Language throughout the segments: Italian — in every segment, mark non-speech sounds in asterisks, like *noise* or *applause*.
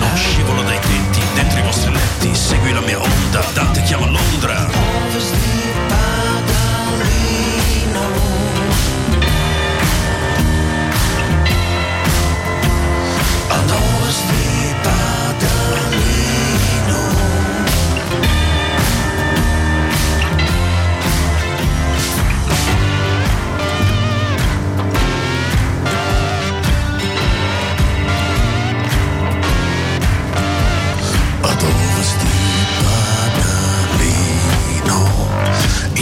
uno scivolo dai tetti dentro i vostri letti. Segui la mia onda, Dante chiama Londra.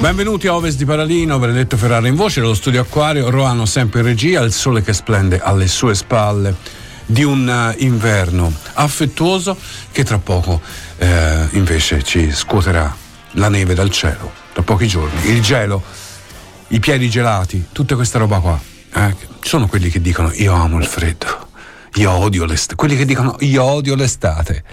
Benvenuti a Ovest di Paralino, Benedetto Ferrara in voce, dallo studio Acquario, Roano sempre in regia, il sole che splende alle sue spalle di un uh, inverno affettuoso che tra poco eh, invece ci scuoterà la neve dal cielo, tra pochi giorni, il gelo, i piedi gelati, tutta questa roba qua. Eh, sono quelli che dicono io amo il freddo, io odio l'estate, quelli che dicono io odio l'estate.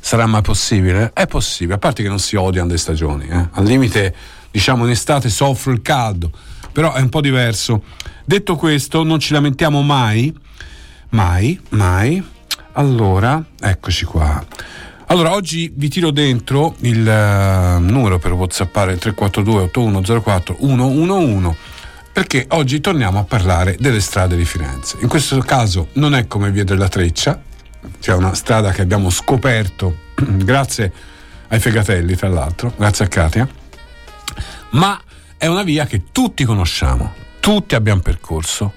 Sarà mai possibile? È possibile, a parte che non si odiano le stagioni, eh? al limite diciamo in estate soffro il caldo, però è un po' diverso. Detto questo, non ci lamentiamo mai, mai, mai. Allora, eccoci qua. Allora, oggi vi tiro dentro il uh, numero per whatsappare 342 8104 111 perché oggi torniamo a parlare delle strade di Firenze. In questo caso non è come Via della Treccia, cioè una strada che abbiamo scoperto *clears throat* grazie ai fegatelli, tra l'altro, grazie a Katia ma è una via che tutti conosciamo, tutti abbiamo percorso,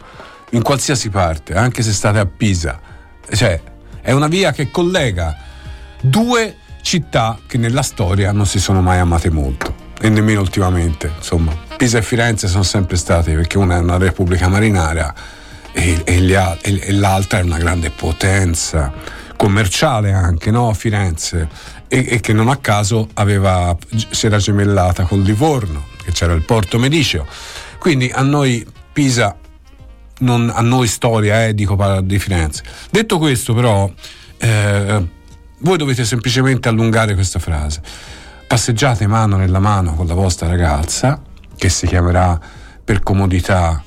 in qualsiasi parte, anche se state a Pisa. Cioè, è una via che collega due città che nella storia non si sono mai amate molto e nemmeno ultimamente. Insomma, Pisa e Firenze sono sempre state perché una è una repubblica marinaria e, e, e l'altra è una grande potenza commerciale anche, no? Firenze e, e che non a caso aveva, si era gemellata con Livorno, che c'era il porto Mediceo. Quindi a noi Pisa, non, a noi storia, eh, dico di Firenze. Detto questo però, eh, voi dovete semplicemente allungare questa frase. Passeggiate mano nella mano con la vostra ragazza, che si chiamerà per comodità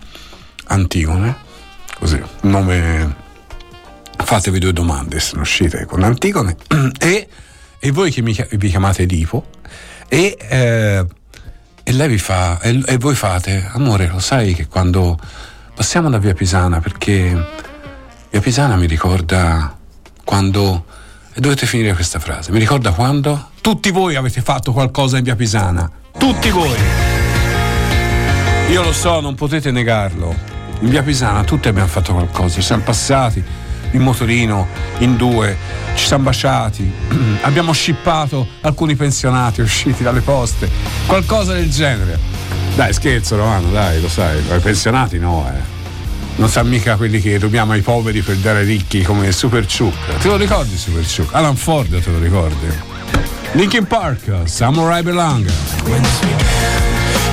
Antigone, così, nome fatevi due domande se non uscite con Antigone *clears throat* e e voi che mi, vi chiamate Edipo? E, eh, e lei vi fa e, e, voi fate amore lo sai che quando passiamo da via Pisana perché via Pisana mi ricorda quando e dovete finire questa frase mi ricorda quando tutti voi avete fatto qualcosa in via Pisana. Tutti voi. Io lo so non potete negarlo. In via Pisana tutti abbiamo fatto qualcosa siamo passati in motorino, in due, ci siamo baciati, *clears throat* abbiamo scippato alcuni pensionati usciti dalle poste, qualcosa del genere. Dai, scherzo Romano, dai, lo sai, i pensionati no, eh. Non sa mica quelli che rubiamo ai poveri per dare ai ricchi come Super Chuck. Te lo ricordi Super Chuck? Alan Ford te lo ricordi? Linkin Park, Samurai Belong.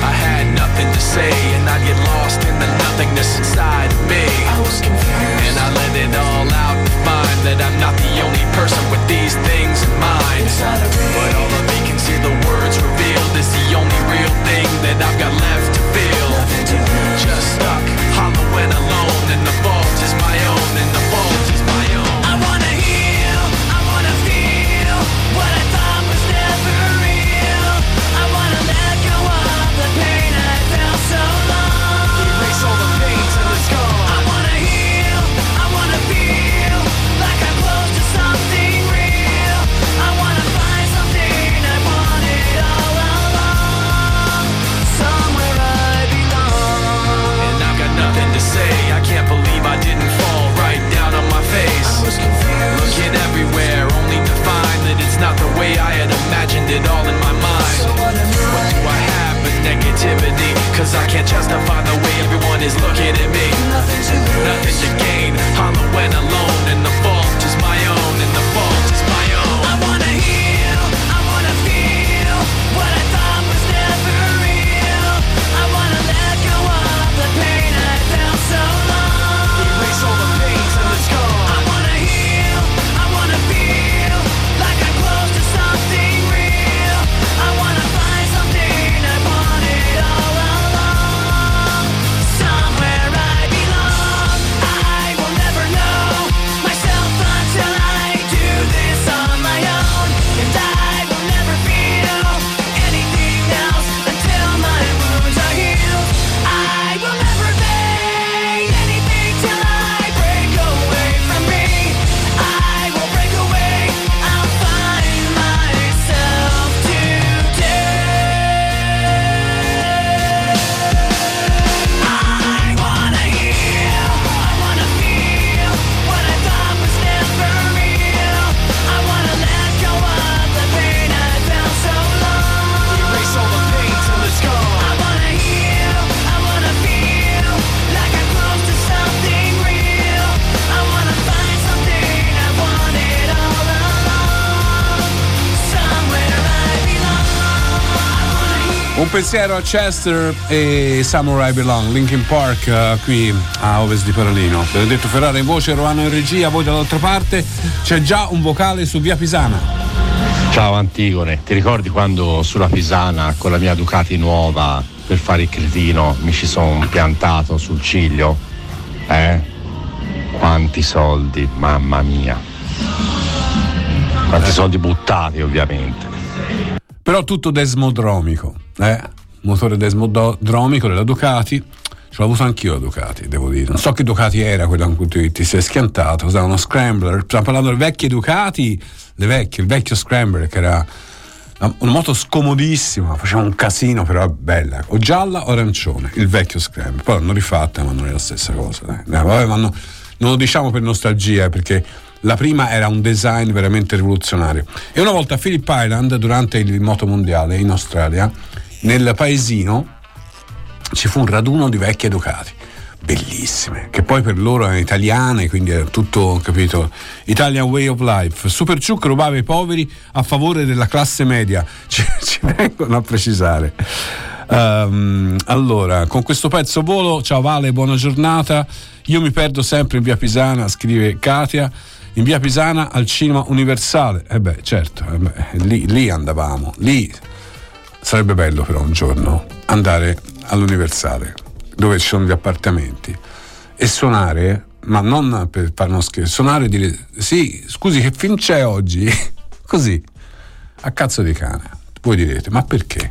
I had nothing to say and I get lost in the nothingness inside of me. I was confused. And I let it all out to find that I'm not the only person with these things in mind. But all of me can see the words revealed is the only real thing that I've got left to feel. Just stuck, hollow and alone, and the fault is my own, revolved it all in my mind. What do I have but negativity? Cause I can't justify the way everyone is looking at me. Nothing to gain, hollow and alone And the fault is my own. Pensiero a Chester e Samurai Belong, Linkin Park eh, qui a ovest di Paralino. Benedetto Ferrara in voce, Romano in regia, voi dall'altra parte c'è già un vocale su via Pisana. Ciao Antigone, ti ricordi quando sulla Pisana con la mia Ducati nuova per fare il cretino mi ci sono piantato sul ciglio? Eh? Quanti soldi, mamma mia. Quanti soldi buttati ovviamente. Però tutto desmodromico, eh? Motore desmodromico della Ducati. Ce l'ho avuto anch'io la Ducati, devo dire. Non so che Ducati era quella con cui ti, ti sei schiantato, usava uno scrambler. Stiamo parlando delle vecchie Ducati, le vecchie, il vecchio scrambler che era una moto scomodissima, faceva un casino, però bella. O gialla o arancione, il vecchio scrambler. Poi l'hanno rifatta, ma non è la stessa cosa. No, vabbè, no, non lo diciamo per nostalgia, eh, perché la prima era un design veramente rivoluzionario. E una volta a Phillip Island, durante il moto mondiale in Australia, nel paesino ci fu un raduno di vecchie Ducati bellissime, che poi per loro erano italiane, quindi era tutto, capito, Italian way of life. Super Ciuc rubava i poveri a favore della classe media, *laughs* ci, ci vengono a precisare. Um, allora, con questo pezzo volo, ciao Vale, buona giornata. Io mi perdo sempre in via Pisana, scrive Katia. In via Pisana al cinema universale. E eh beh, certo, eh beh, lì, lì andavamo. Lì sarebbe bello però un giorno andare all'universale dove ci sono gli appartamenti e suonare, ma non per fare uno scherzo, suonare e dire sì, scusi che film c'è oggi? *laughs* Così, a cazzo di cane. Voi direte, ma perché?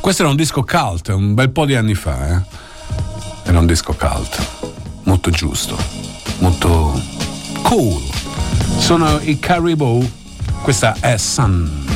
Questo era un disco cult, un bel po' di anni fa, eh? Era un disco cult, molto giusto, molto cool. Sono i Caribou, questa è Sun.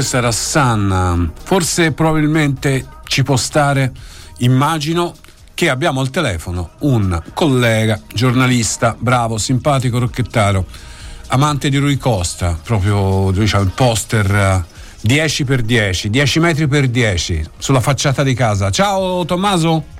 Questo era Sun. Forse probabilmente ci può stare, immagino, che abbiamo al telefono un collega, giornalista, bravo, simpatico, rocchettaro, amante di Rui Costa, proprio diciamo, il poster 10 x 10, 10 metri per 10 sulla facciata di casa. Ciao Tommaso!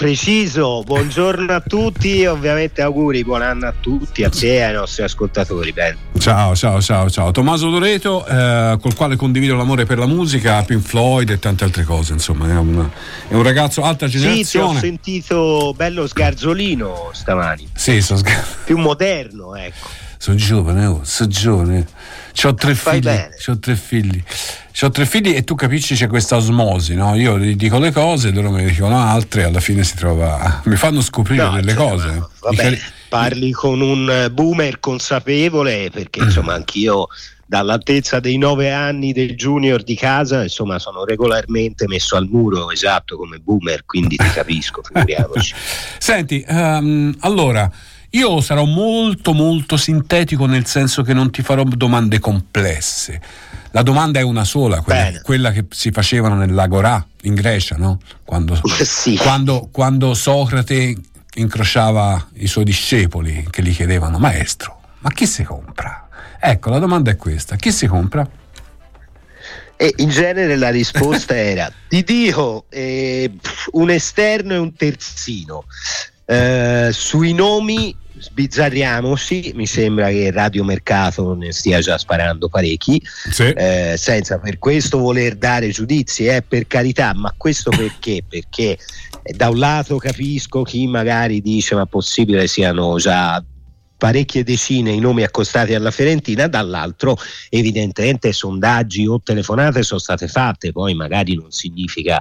Preciso, buongiorno a tutti e ovviamente auguri, buon anno a tutti, a te e ai nostri ascoltatori. Ben. Ciao, ciao, ciao, ciao. Tommaso Doreto, eh, col quale condivido l'amore per la musica, Pink Floyd e tante altre cose, insomma, è un, è un ragazzo alta generazione. Sì, ti ho sentito bello sgarzolino stamani. Sì, sono sgar- Più moderno, ecco. Sono giovane, oh, sono giovane. Ho tre figli. Ho tre figli. Ho tre figli e tu capisci c'è questa osmosi, no? Io gli dico le cose, loro ne dicono altre, alla fine si trova. mi fanno scoprire No, delle insomma, cose. Va Mi bene, cari- parli con un eh, boomer consapevole perché insomma anch'io dall'altezza dei nove anni del junior di casa insomma sono regolarmente messo al muro esatto come boomer quindi ti capisco figuriamoci *laughs* Senti, ehm, allora, io sarò molto molto sintetico nel senso che non ti farò domande complesse. La domanda è una sola, quella, quella che si facevano nell'Agorà in Grecia, no? Quando, *laughs* Sì. quando, quando Socrate incrociava i suoi discepoli che gli chiedevano, maestro, ma chi si compra? Ecco, la domanda è questa, chi si compra? E in genere la risposta *laughs* era: Ti dico eh, un esterno e un terzino. Eh, sui nomi sbizzarriamoci, mi sembra che Radio Mercato ne stia già sparando parecchi, Sì. eh, senza per questo voler dare giudizi, eh, per carità, ma questo perché? Perché eh, da un lato capisco chi magari dice ma possibile siano già parecchie decine i nomi accostati alla Fiorentina, dall'altro evidentemente sondaggi o telefonate sono state fatte, poi magari non significa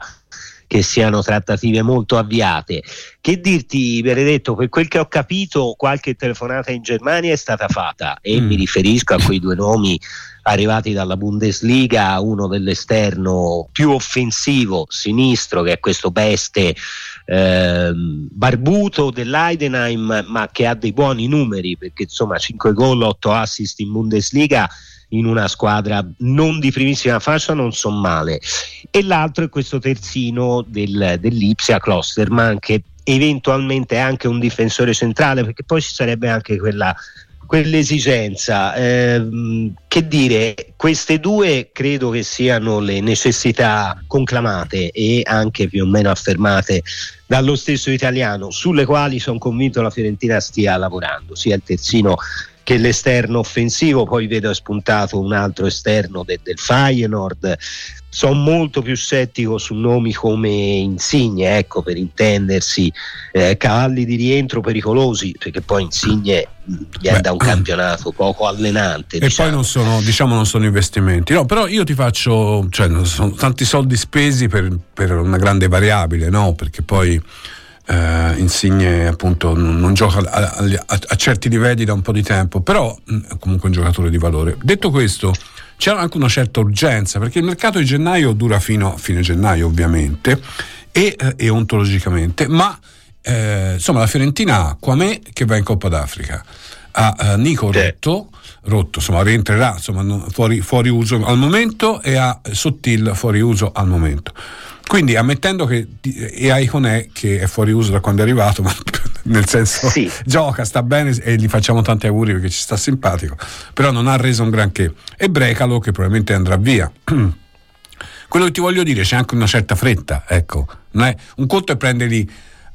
che siano trattative molto avviate. Che dirti, Benedetto, per quel che ho capito, qualche telefonata in Germania è stata fatta e Mm. mi riferisco a quei due nomi arrivati dalla Bundesliga, uno dell'esterno più offensivo, sinistro, che è questo Beste ehm, barbuto dell'Eidenheim, ma che ha dei buoni numeri, perché insomma 5 gol, 8 assist in Bundesliga in una squadra non di primissima fascia non sono male. E l'altro è questo terzino del, dell'Ipsia Klosterman che eventualmente è anche un difensore centrale perché poi ci sarebbe anche quella quell'esigenza. Ehm, che dire queste due credo che siano le necessità conclamate e anche più o meno affermate dallo stesso italiano sulle quali sono convinto la Fiorentina stia lavorando sia il terzino che l'esterno offensivo, poi vedo spuntato un altro esterno de, del Feyenoord. Sono molto più settico su nomi come Insigne, ecco per intendersi, eh, cavalli di rientro pericolosi, perché poi Insigne viene da un campionato poco allenante. E diciamo. poi non sono, diciamo, non sono investimenti. No, però io ti faccio, cioè, sono tanti soldi spesi per, per una grande variabile, no? Perché poi eh, Insigne appunto non, gioca a, a, a, certi livelli da un po' di tempo, però mh, è comunque un giocatore di valore. Detto questo, c'è anche una certa urgenza perché il mercato di gennaio dura fino a fine gennaio ovviamente e, eh, e ontologicamente, ma eh, insomma la Fiorentina ha Quamè che va in Coppa d'Africa, ha eh, Nico Rotto, rotto, insomma rientrerà insomma, fuori, fuori uso al momento e ha Sottil fuori uso al momento. Quindi ammettendo che e Iconè che è fuori uso da quando è arrivato, ma *laughs* nel senso sì. gioca, sta bene e gli facciamo tanti auguri perché ci sta simpatico, però non ha reso un granché. E Brecalo che probabilmente andrà via. *clears throat* Quello che ti voglio dire, c'è anche una certa fretta, ecco. È, un conto è prenderli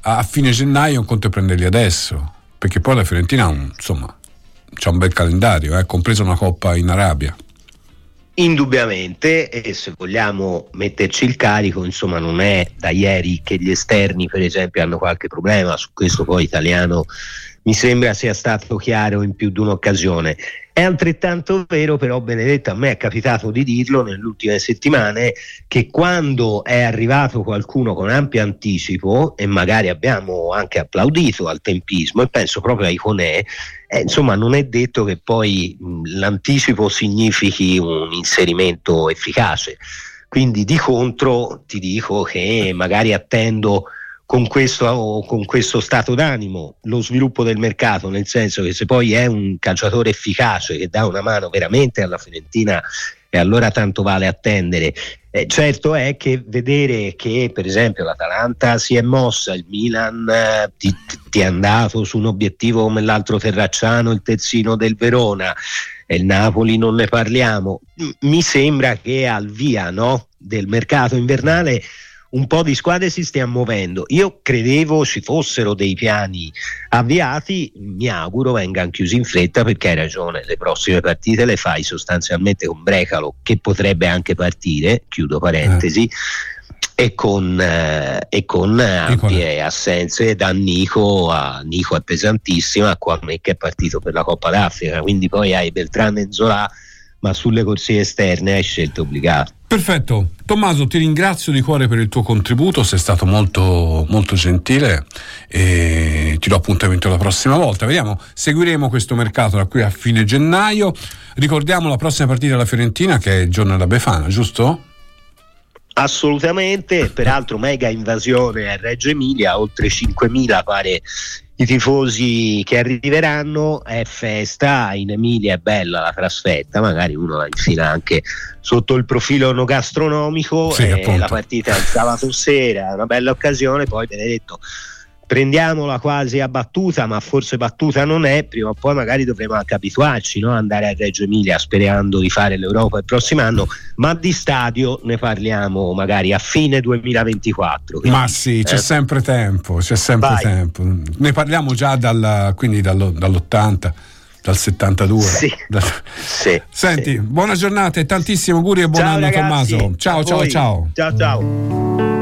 a fine gennaio, un conto è prenderli adesso, perché poi la Fiorentina insomma, c'ha un bel calendario, eh, compresa una coppa in Arabia. Indubbiamente, e se vogliamo metterci il carico, insomma, non è da ieri che gli esterni, per esempio, hanno qualche problema. Su questo poi italiano mi sembra sia stato chiaro in più di un'occasione. È altrettanto vero, però, Benedetto, a me è capitato di dirlo nelle ultime settimane, che quando è arrivato qualcuno con ampio anticipo, e magari abbiamo anche applaudito al tempismo, e penso proprio a Iconè, eh, insomma, non è detto che poi mh, l'anticipo significhi un inserimento efficace. Quindi di contro ti dico che magari attendo con questo, con questo, stato d'animo lo sviluppo del mercato, nel senso che se poi è un calciatore efficace che dà una mano veramente alla Fiorentina e allora tanto vale attendere. Eh, certo è che vedere che per esempio l'Atalanta si è mossa, il Milan eh, ti, ti, è andato su un obiettivo come l'altro Terracciano, il terzino del Verona e il Napoli non ne parliamo, mi sembra che al via no, del mercato invernale un po' di squadre si stiano muovendo. Io credevo ci fossero dei piani avviati, mi auguro vengano chiusi in fretta perché hai ragione, le prossime partite le fai sostanzialmente con Brecalo che potrebbe anche partire, chiudo parentesi. Eh. E con, eh, e con ampie assenze da Nico a Nico è pesantissima a Kwame che è partito per la Coppa d'Africa quindi poi hai Beltrán e Zola ma sulle corsie esterne hai scelte obbligate Perfetto, Tommaso ti ringrazio di cuore per il tuo contributo, sei stato molto, molto gentile e ti do appuntamento la prossima volta. Vediamo, seguiremo questo mercato da qui a fine gennaio. Ricordiamo la prossima partita della Fiorentina che è il giorno della Befana, giusto? Assolutamente, peraltro mega invasione a Reggio Emilia, oltre 5.000 pare i tifosi che arriveranno è festa, in Emilia è bella la trasferta, magari uno la infila anche sotto il profilo no gastronomico, sì, la partita è il sabato sera, è una bella occasione, poi Benedetto prendiamola quasi a battuta, ma forse battuta non è, prima o poi magari dovremo anche abituarci no? andare a Reggio Emilia sperando di fare l'Europa il prossimo anno, ma di stadio ne parliamo magari a fine 2024. Quindi, ma sì, c'è eh. sempre tempo, c'è sempre Vai. tempo. Ne parliamo già dal, quindi dallo, dall'80 dal 72. Sì, da... *laughs* sì, Senti, sì. buona giornata e tantissimi auguri e buon ciao, anno ragazzi, Tommaso. Ciao, ciao, ciao. Ciao, ciao.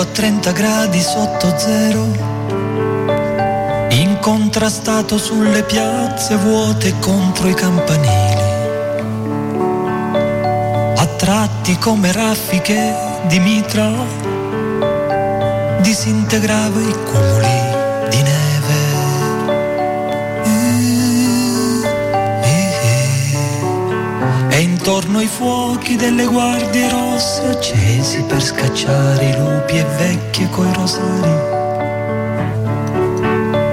A 30 gradi sotto zero, incontrastato sulle piazze vuote contro i campanili, a tratti come raffiche di mitra, disintegrava i cumuli di neve. E intorno ai fuochi delle guardie rosse accesi per scacciare lupi e vecchie coi rosari.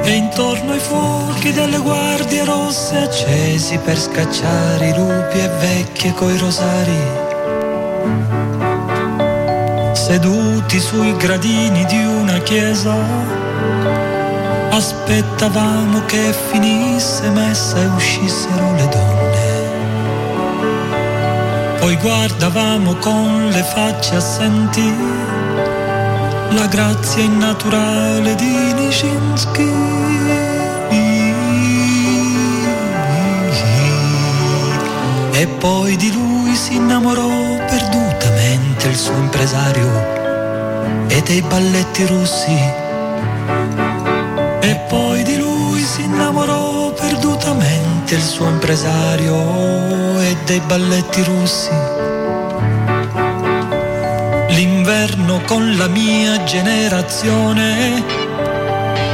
E intorno ai fuochi delle guardie rosse accesi per scacciare i lupi e vecchie coi rosari. Seduti sui gradini di una chiesa, aspettavamo che finisse messa e uscissero le donne. Poi guardavamo con le facce assenti la grazia innaturale di Nijinsky. E poi di lui si innamorò perdutamente il suo impresario e dei balletti russi. E poi di lui si innamorò perdutamente il suo impresario e dei balletti russi l'inverno con la mia generazione,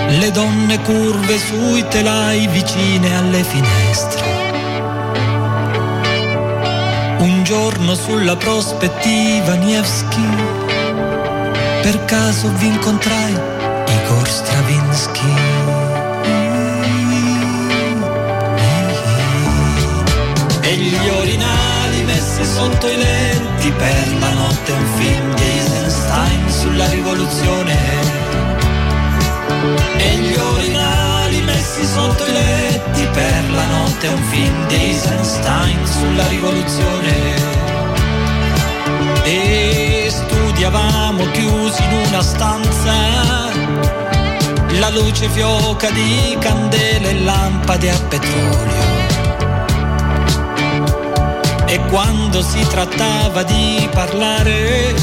le donne curve sui telai vicine alle finestre. Un giorno sulla prospettiva Nevsky, per caso vi incontrai E gli orinali messi sotto i letti per la notte un film di Einstein sulla rivoluzione. E gli orinali messi sotto i letti per la notte un film di Einstein sulla rivoluzione. E studiavamo chiusi in una stanza la luce fioca di candele e lampade a petrolio e quando si trattava di parlare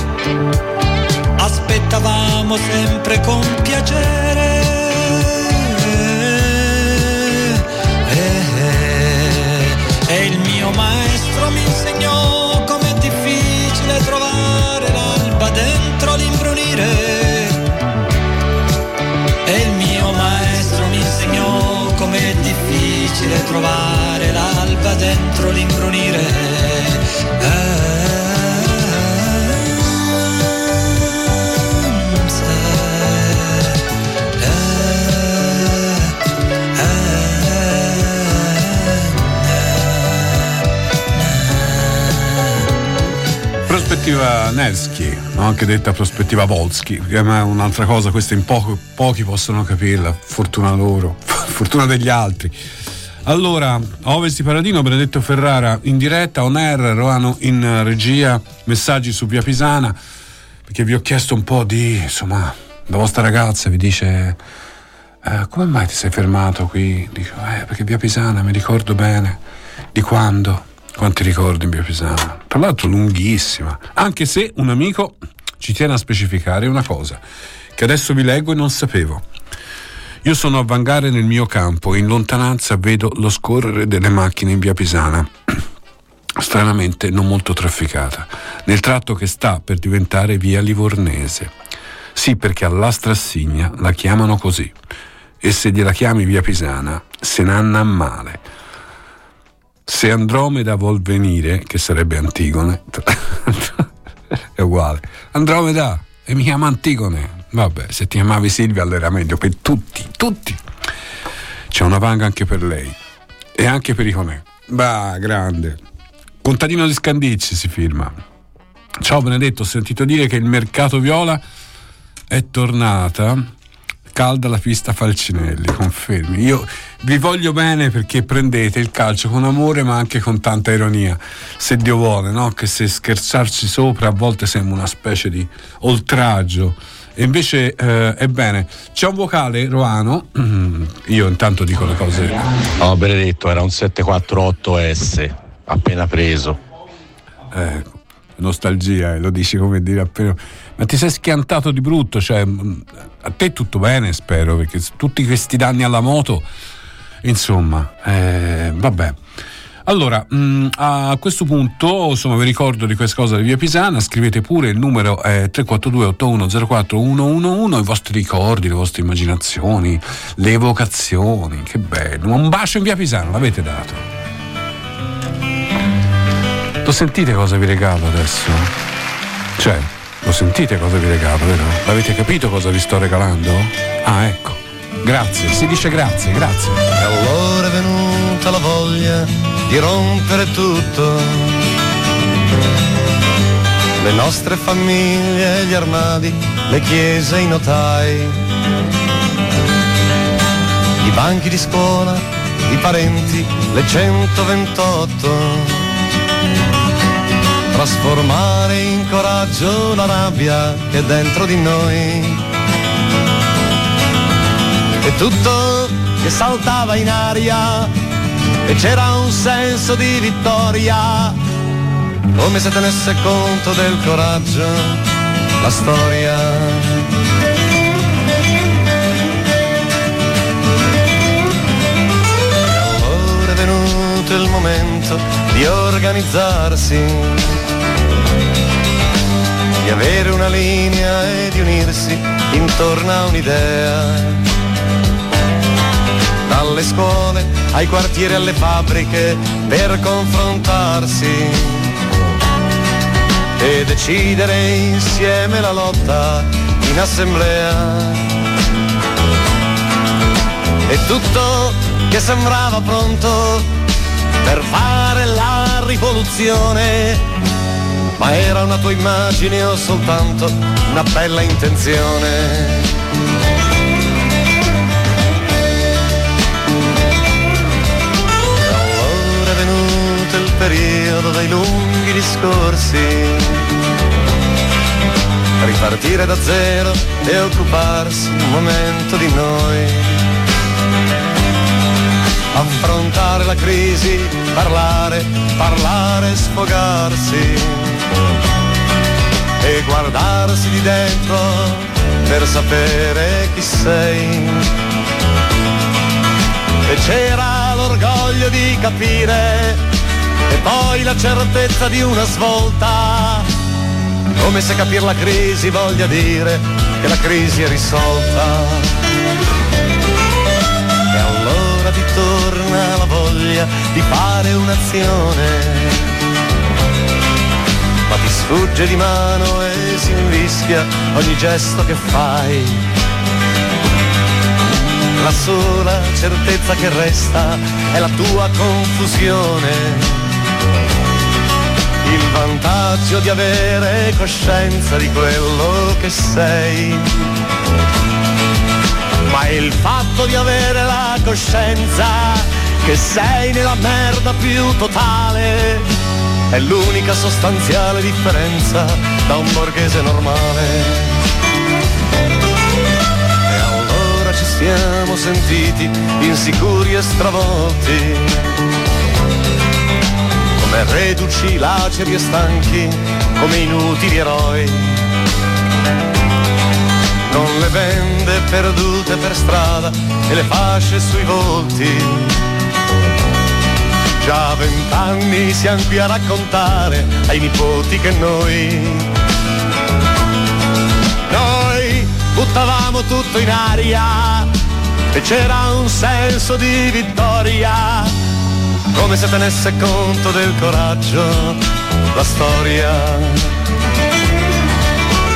aspettavamo sempre con piacere. E il mio maestro mi insegnò com'è difficile trovare l'alba dentro l'imbrunire. E il mio maestro mi insegnò com'è difficile trovare l'alba dentro l'imbrunire. Prospettiva Nevsky, anche detta prospettiva Volsky, che è un'altra cosa, questa in poco, pochi possono capirla, fortuna loro, *laughs* fortuna degli altri. Allora, Ovest di Paradino, Benedetto Ferrara in diretta, on air, Roano in regia, messaggi su Via Pisana, perché vi ho chiesto un po' di, insomma, la vostra ragazza vi dice, eh, come mai ti sei fermato qui? Dico, eh, perché Via Pisana mi ricordo bene, di quando? Quanti ricordi in Via Pisana? Tra l'altro lunghissima, anche se un amico ci tiene a specificare una cosa che adesso vi leggo e non sapevo. Io sono a vangare nel mio campo e in lontananza vedo lo scorrere delle macchine in Via Pisana. *clears throat* Stranamente non molto trafficata, nel tratto che sta per diventare Via Livornese. Sì, perché all'Astrassigna la chiamano così. E se gliela chiami Via Pisana, se n'anna a male se Andromeda vuol venire, che sarebbe Antigone, *laughs* è uguale. Andromeda, e mi chiama Antigone. Vabbè, se ti chiamavi Silvia allora era meglio per tutti, tutti. C'è una vanga anche per lei. E anche per Iconè. Bah, grande. Contadino di Scandicci si firma. Ciao Benedetto, ho sentito dire che il mercato viola è tornata calda la pista Falcinelli, confermi. Io vi voglio bene perché prendete il calcio con amore ma anche con tanta ironia, se Dio vuole, no? Che se scherzarci sopra a volte sembra una specie di oltraggio. E invece eh, è bene. C'è un vocale, Roano. *clears throat* Io intanto dico le cose. No, Benedetto, era un 748S, appena preso. Ecco nostalgia, eh, lo dici come dire appena. Ma ti sei schiantato di brutto, cioè mm, a te tutto bene, spero, perché tutti questi danni alla moto, insomma, eh, vabbè. Allora, mh, mm, a questo punto, insomma, vi ricordo di questa cosa di Via Pisana, scrivete pure il numero eh, 342 8104 111, i vostri ricordi, le vostre immaginazioni, le evocazioni, che bello. Un bacio in Via Pisana, l'avete dato. Lo sentite cosa vi regalo adesso? Cioè, lo sentite cosa vi regalo, vero? L'avete capito cosa vi sto regalando? Ah, ecco. Grazie, si dice grazie, grazie. E allora è venuta la voglia di rompere tutto. Le nostre famiglie, gli armadi, le chiese, i notai. I banchi di scuola, i parenti, le 128 trasformare in coraggio la rabbia che è dentro di noi. E tutto che saltava in aria e c'era un senso di vittoria, come se tenesse conto del coraggio la storia. Allora è venuto il momento di organizzarsi, di avere una linea e di unirsi intorno a un'idea dalle scuole ai quartieri alle fabbriche per confrontarsi e decidere insieme la lotta in assemblea. E tutto che sembrava pronto per fare la rivoluzione, ma era una tua immagine o soltanto una bella intenzione. Allora è venuto il periodo dei lunghi discorsi. Ripartire da zero e occuparsi un momento di noi. Affrontare la crisi, parlare, parlare, sfogarsi. E guardarsi di dentro per sapere chi sei. E c'era l'orgoglio di capire e poi la certezza di una svolta. Come se capire la crisi voglia dire che la crisi è risolta. E allora ti torna la voglia di fare un'azione. Sfugge di mano e si invischia ogni gesto che fai. La sola certezza che resta è la tua confusione. Il vantaggio di avere coscienza di quello che sei. Ma il fatto di avere la coscienza che sei nella merda più totale è l'unica sostanziale differenza da un borghese normale. E allora ci siamo sentiti insicuri e stravolti, come reduci, laceri e stanchi, come inutili eroi. Con le bende perdute per strada e le fasce sui volti. Già vent'anni siamo qui a raccontare ai nipoti che noi noi buttavamo tutto in aria e c'era un senso di vittoria, come se tenesse conto del coraggio la storia.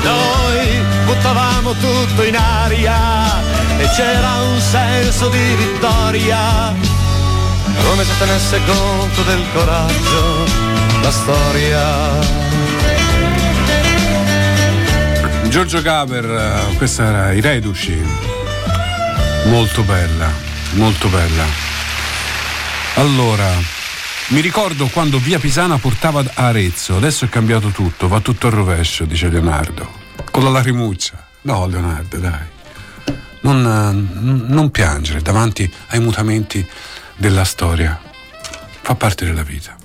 Noi buttavamo tutto in aria e c'era un senso di vittoria, come se tenesse conto del coraggio la storia. Giorgio Gaber, eh, questa era I Reduci. Molto bella, molto bella. Allora, mi ricordo quando via Pisana portava a Arezzo, adesso è cambiato tutto, va tutto al rovescio, dice Leonardo. Con la lacrimuccia. No, Leonardo, dai. Non, eh, non piangere davanti ai mutamenti della storia. Fa parte della vita.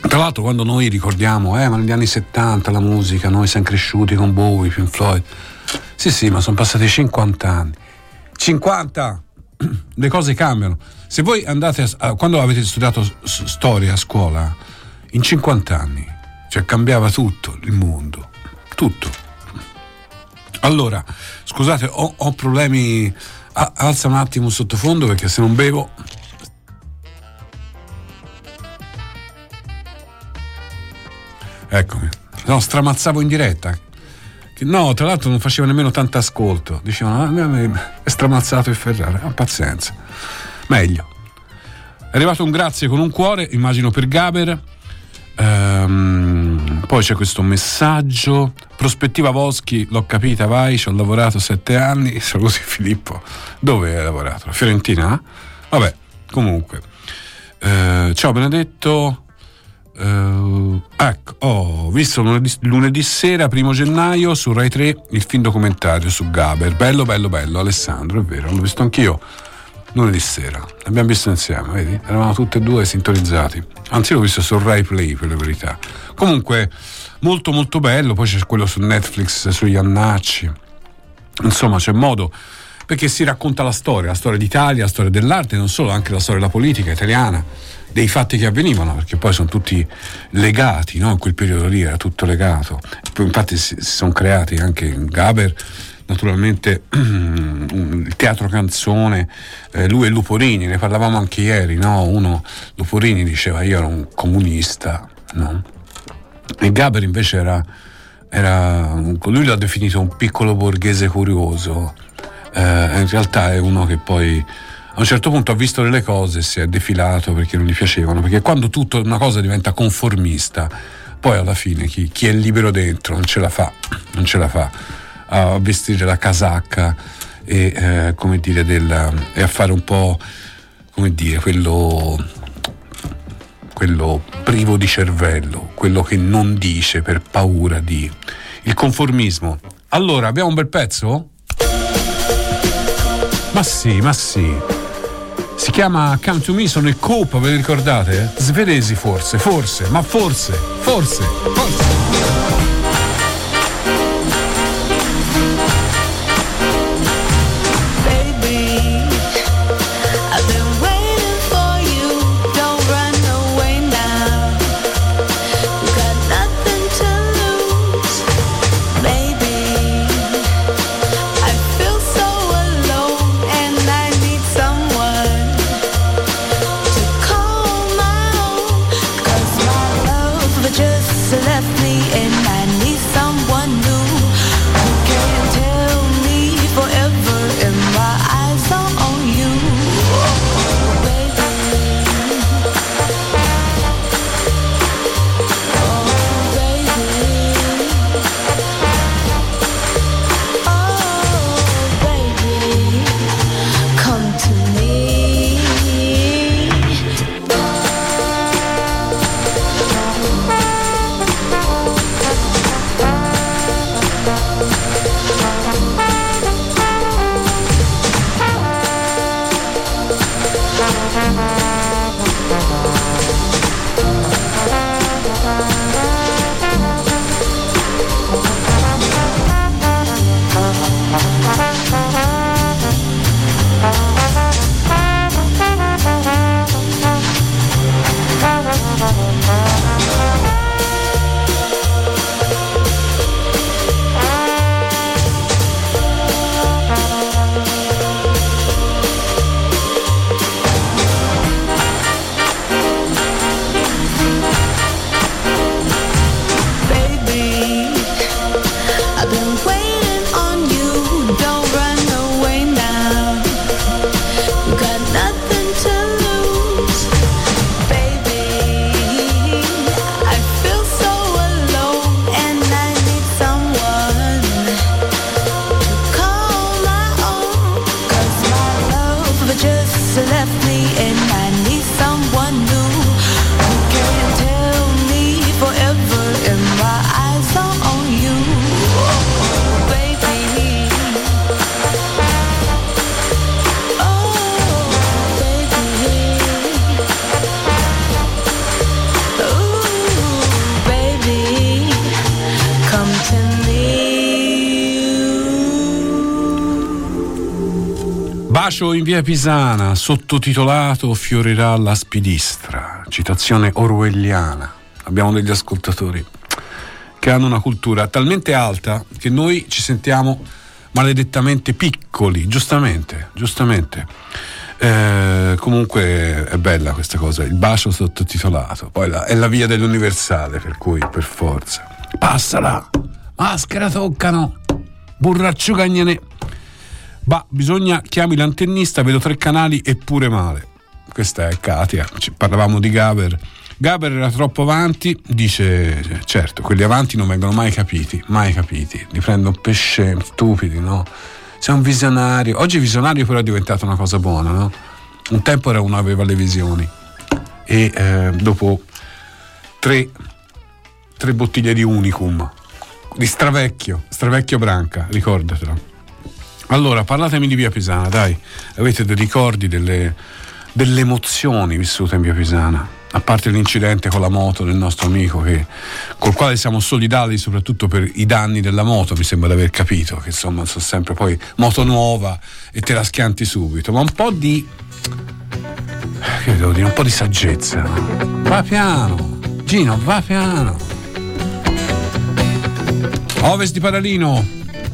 Tra l'altro quando noi ricordiamo, eh, ma negli anni 70 la musica, noi siamo cresciuti con Bowie, Pink Floyd. Sì, sì, ma sono passati 50 anni. 50! *clears throat* Le cose cambiano. Se voi andate a, quando avete studiato storia a scuola, in 50 anni, cioè cambiava tutto il mondo. Tutto. Allora, scusate, ho, ho problemi. A- alza un attimo sottofondo perché se non bevo Eccomi. No, stramazzavo in diretta. No, tra l'altro non faceva nemmeno tanto ascolto. Dicevano, "Ah, è stramazzato il Ferrari. Ah, pazienza. Meglio. È arrivato un grazie con un cuore, immagino per Gaber. Ehm, poi c'è questo messaggio. Prospettiva Voschi, l'ho capita, vai, ci ho lavorato sette anni. *laughs* Saluti Filippo. Dove hai lavorato? La Fiorentina? Vabbè, comunque. Eh, ciao Benedetto. Eh, ecco, ho visto lunedì, lunedì sera, primo gennaio, su Rai 3, il film documentario su Gaber. Bello, bello, bello, Alessandro, è vero, l'ho visto anch'io lunedì sera. L'abbiamo visto insieme, vedi? Eravamo tutti e due sintonizzati. Anzi, l'ho visto su Rai Play, per la verità. Comunque, molto molto bello. Poi c'è quello su Netflix, sugli Annacci. Insomma, c'è modo perché si racconta la storia, la storia d'Italia, la storia dell'arte, non solo, anche la storia della politica italiana, dei fatti che avvenivano, perché poi sono tutti legati, no? in quel periodo lì era tutto legato. Poi, infatti si, sono creati anche in Gaber, naturalmente *clears throat* il teatro canzone, eh, lui e Luporini, ne parlavamo anche ieri, no? uno, Luporini diceva io ero un comunista, no? e Gaber invece era, era, lui l'ha definito un piccolo borghese curioso, eh, in realtà è uno che poi a un certo punto ha visto delle cose e si è defilato perché non gli piacevano, perché quando tutto una cosa diventa conformista, poi alla fine chi, chi è libero dentro non ce la fa, non ce la fa a vestire la casacca e, eh, come dire, del, e a fare un po' come dire, quello, quello privo di cervello, quello che non dice per paura di il conformismo. Allora, abbiamo un bel pezzo? Ma sì, ma sì. Si chiama Come to Me, sono i Coop, ve li ricordate? Svedesi forse, forse, ma forse, forse, forse. Bacio in via Pisana, sottotitolato Fiorirà la spidistra, citazione orwelliana. Abbiamo degli ascoltatori che hanno una cultura talmente alta che noi ci sentiamo maledettamente piccoli, giustamente, giustamente. Eh, comunque è bella questa cosa, il bacio sottotitolato, poi la- è la via dell'universale, per cui per forza. Passala! Maschera toccano! Burracciugagnene! Bah, bisogna chiami l'antennista, vedo tre canali eppure male. Questa è Katia, ci parlavamo di Gaber. Gaber era troppo avanti, dice certo, quelli avanti non vengono mai capiti, mai capiti, li prendono per scemi, stupidi, no? Sei un visionario. Oggi visionario però è diventata una cosa buona, no? Un tempo era uno aveva le visioni e eh, dopo tre, tre bottiglie di Unicum, di Stravecchio, Stravecchio Branca, ricordatelo. Allora, parlatemi di Via Pisana, dai, avete dei ricordi, delle, delle emozioni vissute in Via Pisana? A parte l'incidente con la moto del nostro amico, che, col quale siamo solidali soprattutto per i danni della moto, mi sembra di aver capito, che insomma sono sempre poi moto nuova e te la schianti subito, ma un po' di che devo dire, un po' di saggezza. Va piano, Gino, va piano. Ovest di Paralino,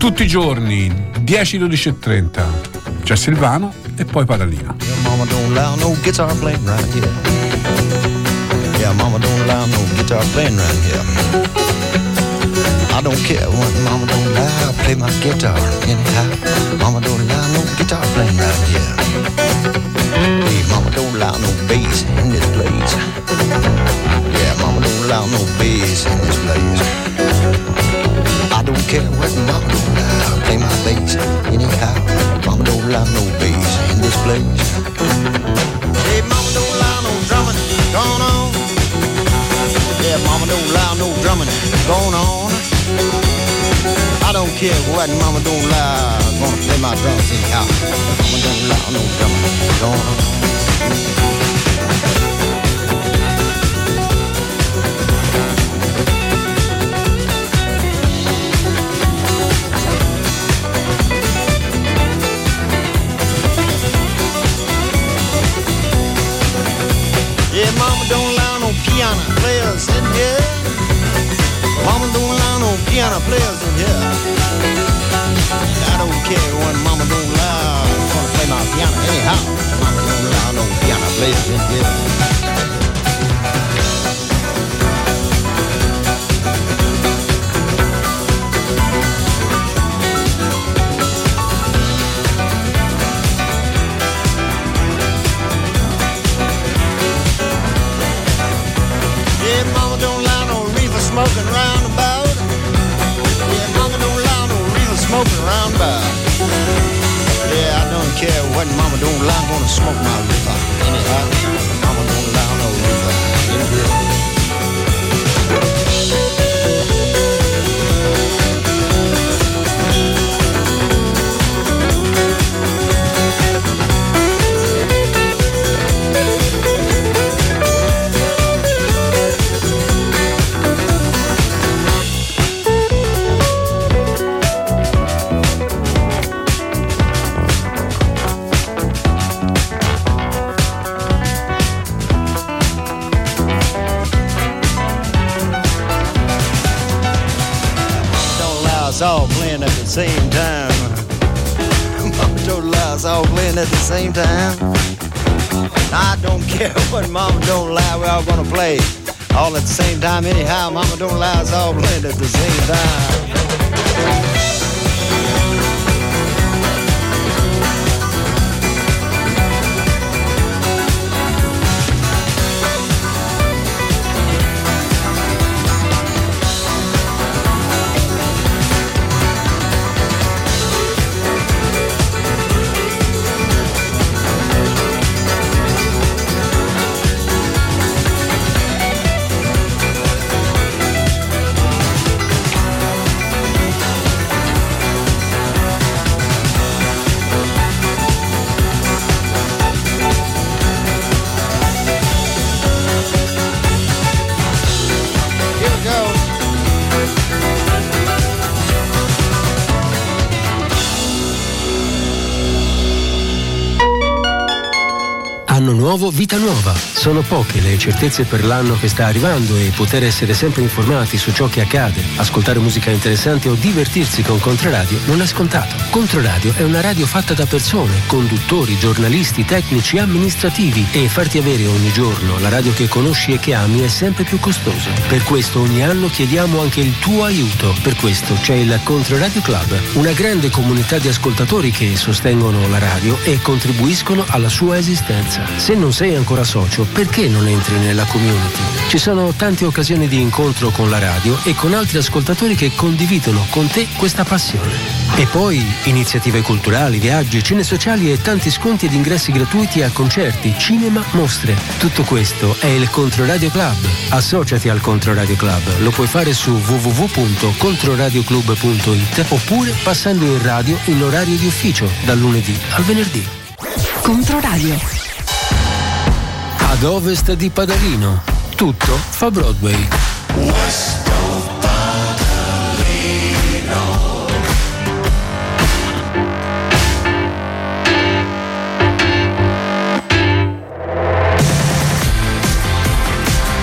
tutti i giorni, 10, 12 e 30. C'è Silvano e poi Paralino. Yeah, mama don't allow no guitar playing right here. I don't care what mama don't allow, play my guitar anyhow. Mama don't allow no guitar playing right here. Hey, mama don't allow no bass in this place. Yeah, mama don't allow no bass in this place. I don't care what mama don't allow, play my bass anyhow. Mama don't allow no bass in this place. Hey, mama don't allow no drumming going on. Yeah, mama don't allow no drumming going on. I don't care what mama don't allow, I'm gonna play my drums anyhow. Mama don't allow no drumming going on. Piano players in here. I don't care when mama don't allow. I'm gonna play my piano anyhow. Mama don't allow no piano players in here. Care what mama don't I'm gonna smoke my reefer same time. I don't *laughs* care what Mama don't allow, we're all gonna play all at the same time anyhow. Mama don't allow us all playing at the same time. Vita nuova. Sono poche le certezze per l'anno che sta arrivando e poter essere sempre informati su ciò che accade, ascoltare musica interessante o divertirsi con Controradio non è scontato. Controradio è una radio fatta da persone, conduttori, giornalisti, tecnici, amministrativi e farti avere ogni giorno la radio che conosci e che ami è sempre più costoso. Per questo ogni anno chiediamo anche il tuo aiuto. Per questo c'è il Controradio Club, una grande comunità di ascoltatori che sostengono la radio e contribuiscono alla sua esistenza. Se non sei ancora socio, perché non entri nella community? Ci sono tante occasioni di incontro con la radio e con altri ascoltatori che condividono con te questa passione. E poi iniziative culturali, viaggi, cine sociali e tanti sconti ed ingressi gratuiti a concerti, cinema, mostre. Tutto questo è il Controradio Club. Associati al Controradio Club. Lo puoi fare su www.controradioclub.it oppure passando in radio in orario di ufficio dal lunedì al venerdì. Controradio. Ad ovest di Padalino. Tutto fa Broadway.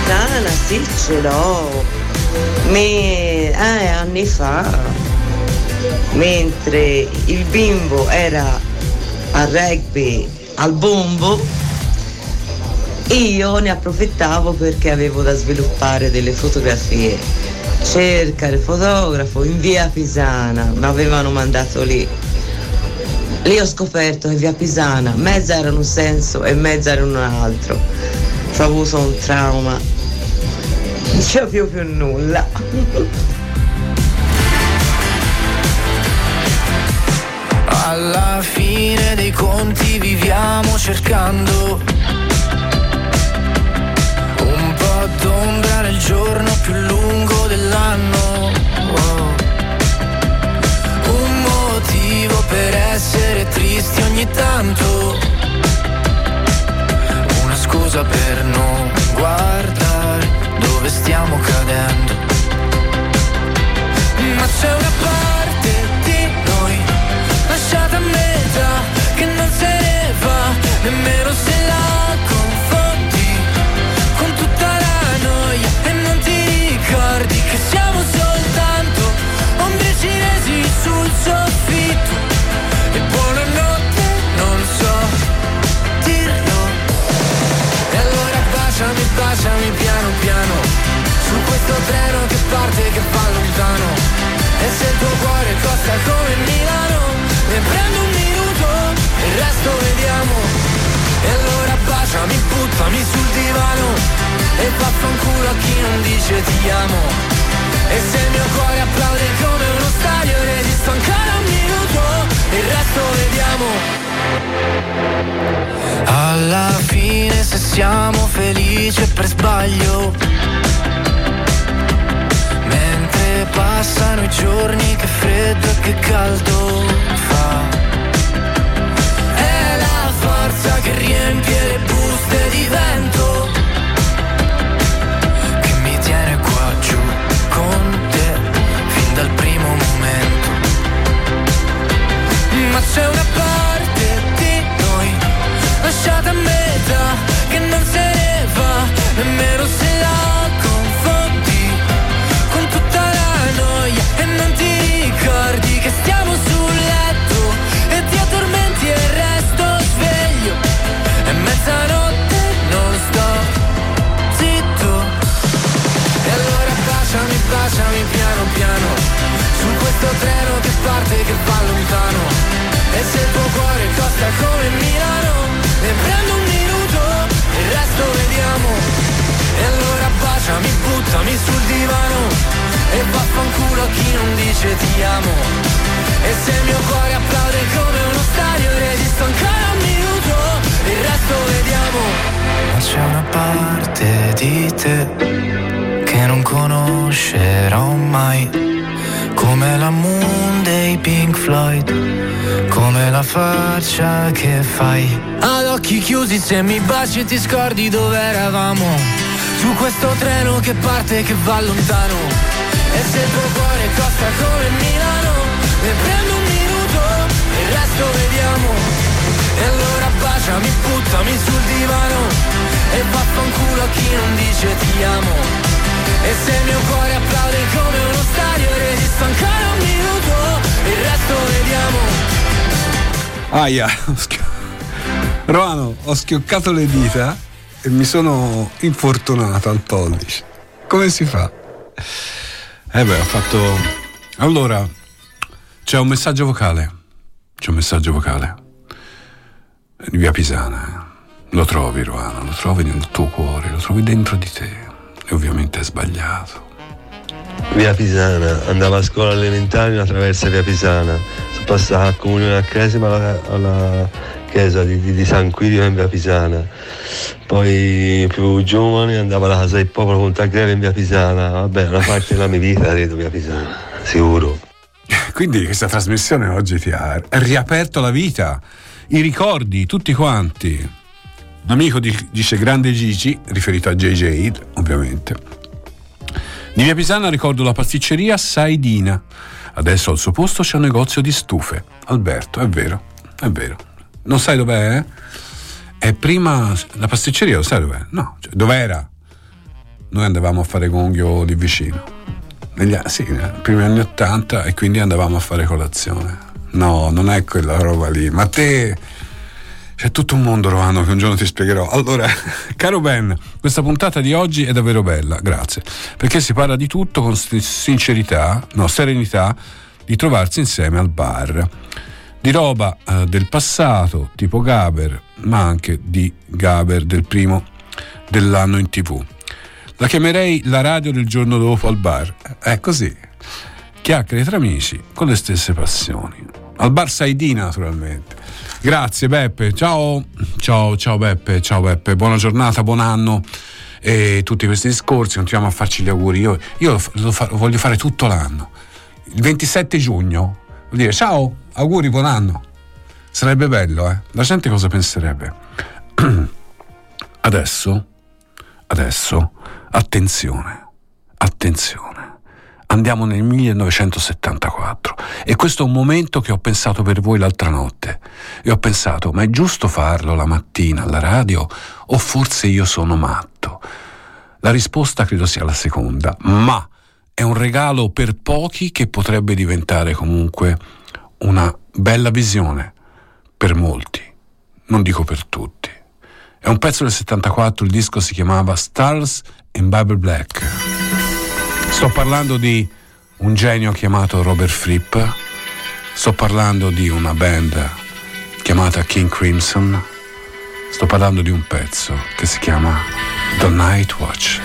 Sana, sì, ce l'ho. Me- eh, anni fa, mentre il bimbo era a rugby al bombo, io ne approfittavo perché avevo da sviluppare delle fotografie. Cerca il fotografo in via Pisana, mi avevano mandato lì. Lì ho scoperto che via Pisana mezza era un senso e mezza era un altro. Ho avuto un trauma. Non c'è più più nulla. Alla fine dei conti viviamo cercando d'ombra nel giorno più lungo dell'anno. Oh. Un motivo per essere tristi ogni tanto. Una scusa per non guardare dove stiamo cadendo. Ma c'è una parte di noi lasciata a metà che non se ne va nemmeno se soffitto e buonanotte non so dirlo. E allora baciami, baciami piano piano su questo treno che parte che va lontano. E se il tuo cuore costa come Milano Ne prendo un minuto e il resto vediamo. E allora baciami, buttami sul divano E vaffanculo a chi non dice ti amo Alla fine se siamo felici per sbaglio. Mentre passano i giorni che freddo e che caldo fa. È la forza che riempie le buste di vento Che mi tiene qua giù con te fin dal primo momento. Ma c'è una parte questo treno che parte che va lontano. E se il tuo cuore costa come Milano ne prendo un minuto e il resto vediamo. E allora baciami, buttami sul divano. E vaffanculo a chi non dice ti amo. E se il mio cuore applaude come uno stadio Resisto ancora un minuto e il resto vediamo. Ma c'è una parte di te Che non conoscerò mai Come la moon dei Pink Floyd. Come la faccia che fai. Ad occhi chiusi se mi baci e ti scordi dove eravamo. Su questo treno che parte e che va lontano. E se il tuo cuore costa come Milano Ne prendo un minuto e il resto vediamo. E allora baciami, buttami sul divano. E vaffanculo a chi non dice ti amo E se il mio cuore applaude come uno stadio Resisto ancora un minuto il resto vediamo Aia, Romano, ho schioccato le dita e mi sono infortunato al pollice. Come si fa? Eh beh, ho fatto. Allora, c'è un messaggio vocale. C'è un messaggio vocale. Di via Pisana. eh. Lo trovi, Roano, lo trovi nel tuo cuore, lo trovi dentro di te. E ovviamente è sbagliato. Via Pisana, andavo a scuola elementare in attraverso via Pisana, sono passato a comunione a Cresima alla, alla chiesa di, di- San Quirio in via Pisana, poi più giovane andavo alla casa del popolo con Tagliere in via Pisana, vabbè una parte della mia vita credo via Pisana, sicuro. *laughs* Quindi questa trasmissione oggi ti ha riaperto la vita, i ricordi, tutti quanti. Un amico di- dice Grande Gigi, riferito a JJ, ovviamente. Di via Pisana ricordo la pasticceria Saidina. Adesso al suo posto c'è un negozio di stufe. Alberto, è vero, è vero. Non sai dov'è? eh? È prima la pasticceria, lo sai dov'è? No, cioè, dov'era? Noi andavamo a fare gonghio lì vicino. Negli, sì, nei primi anni 80 e quindi andavamo a fare colazione. No, non è quella roba lì. Ma te c'è tutto un mondo, Romano, che un giorno ti spiegherò. Allora, *laughs* caro Ben, questa puntata di oggi è davvero bella, grazie. Perché si parla di tutto con sincerità, no, serenità, di trovarsi insieme al bar. Di roba eh, del passato, tipo Gaber, ma anche di Gaber del primo dell'anno in tv. La chiamerei la radio del giorno dopo al bar. È così. Chiacchiere tra amici con le stesse passioni. Al bar Saidina, naturalmente. Grazie Beppe, ciao. Ciao, ciao Beppe, ciao Beppe. Buona giornata, buon anno. E tutti questi discorsi, continuiamo a farci gli auguri. Io, io lo, fa- lo voglio fare tutto l'anno. Il 27 giugno, vuol dire ciao, auguri, buon anno. Sarebbe bello, eh? La gente cosa penserebbe? *clears throat* Adesso, adesso, attenzione, attenzione. Andiamo nel 1974 e questo è un momento che ho pensato per voi l'altra notte e ho pensato, ma è giusto farlo la mattina alla radio o forse io sono matto? La risposta credo sia la seconda, ma è un regalo per pochi che potrebbe diventare comunque una bella visione per molti, non dico per tutti. È un pezzo del 74, il disco si chiamava Stars in Bible Black. Sto parlando di un genio chiamato Robert Fripp, sto parlando di una band chiamata King Crimson, sto parlando di un pezzo che si chiama The Night Watch.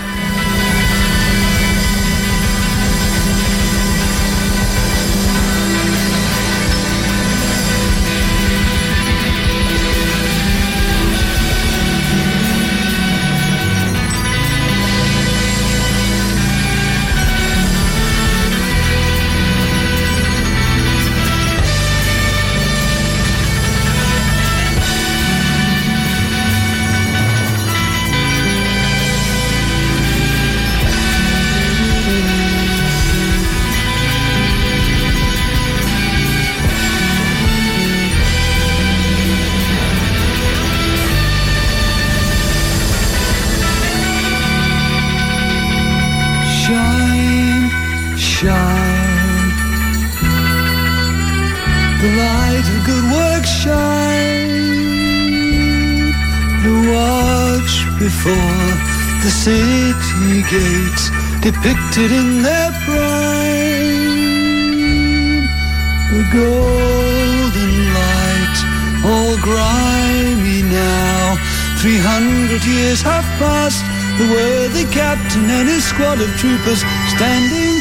Before the city gates depicted in their prime. The golden light, all grimy now. Three hundred years have passed. The worthy captain and his squad of troopers standing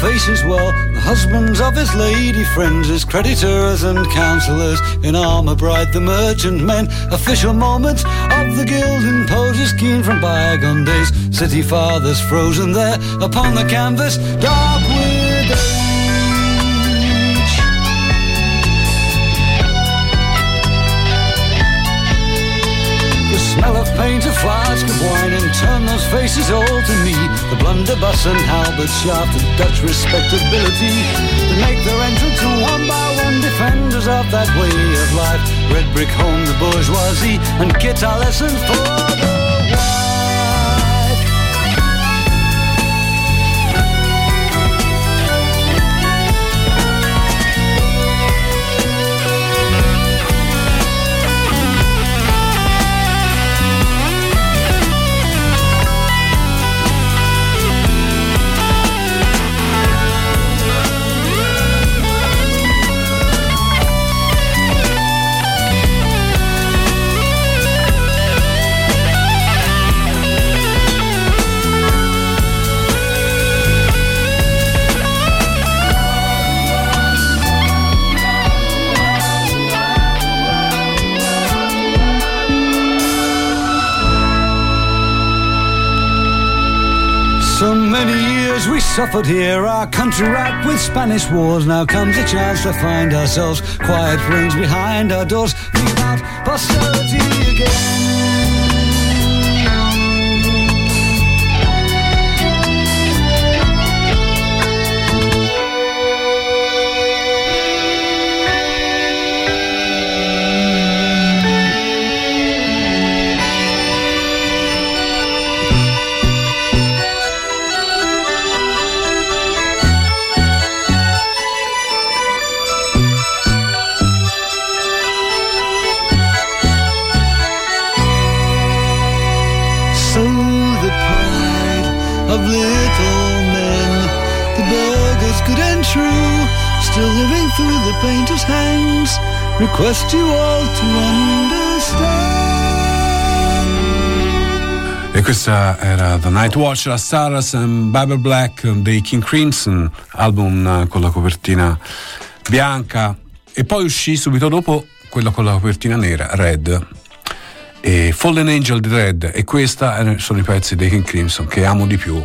faces well, the husbands of his lady friends, his creditors and counselors, in armor bright the merchant men, official moments of the guild imposers keen from bygone days, city fathers frozen there upon the canvas, dark those faces all to me. The blunderbuss and halberd shaft, the Dutch respectability, They make their entrance and one by one defenders of that way of life. Red brick home, the bourgeoisie, and guitar lessons for the suffered here, our country racked with Spanish wars. Now comes a chance to find ourselves quiet rings behind our doors. Think about posterity again. True, still living through the painter's hands, request you all to understand. E questa era The Night Watch, la Stars and Bible Black dei King Crimson, album eh, con la copertina bianca e poi uscì subito dopo quello con la copertina nera, Red. E Fallen Angel di Red e questi sono i pezzi dei King Crimson che amo di più.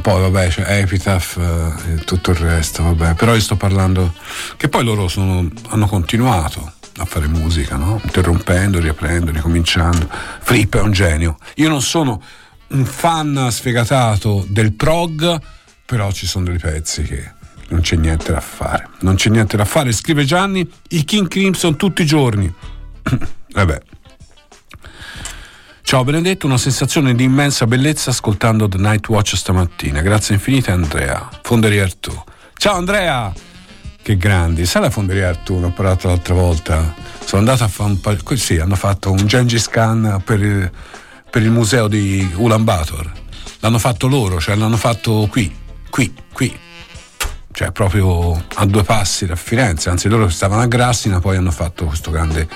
Poi vabbè c'è Epitaph eh, e tutto il resto, vabbè. Però io sto parlando che poi loro sono- hanno continuato a fare musica, no? Interrompendo, riaprendo, ricominciando. Fripp è un genio. Io non sono un fan sfegatato del prog, però ci sono dei pezzi che non c'è niente da fare. Non c'è niente da fare. Scrive Gianni, i King Crimson tutti i giorni. *clears throat* vabbè. Ciao Benedetto, una sensazione di immensa bellezza ascoltando The Night Watch stamattina. Grazie infinite Andrea, Fonderia Artù. Ciao Andrea! Che grandi, sai la Fonderia Artù, ne ho parlato l'altra volta. Sono andato a fare un po'. Sì, hanno fatto un Gengis Khan per per il museo di Ulaanbaatar. L'hanno fatto loro, cioè l'hanno fatto qui, qui, qui. Cioè proprio a due passi da Firenze. Anzi, loro stavano a Grassina, poi hanno fatto questo grande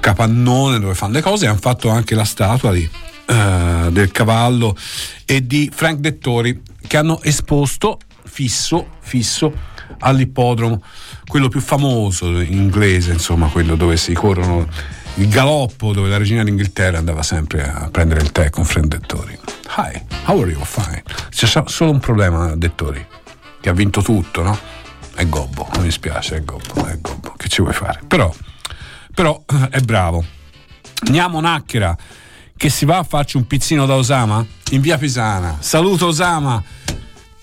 capannone dove fanno le cose e hanno fatto anche la statua di, eh, del cavallo e di Frank Dettori che hanno esposto fisso, fisso all'ippodromo, quello più famoso inglese, insomma, quello dove si corrono il galoppo, dove la regina d'Inghilterra andava sempre a prendere il tè con Frank Dettori. Hi, how are you? Fine. C'è so- solo un problema, Dettori, che ha vinto tutto, no? È gobbo, mi dispiace, è gobbo, è gobbo, che ci vuoi fare? Però, però eh, è bravo. Andiamo Nacchera, che si va a farci un pizzino da Osama in via Pisana. Saluto Osama.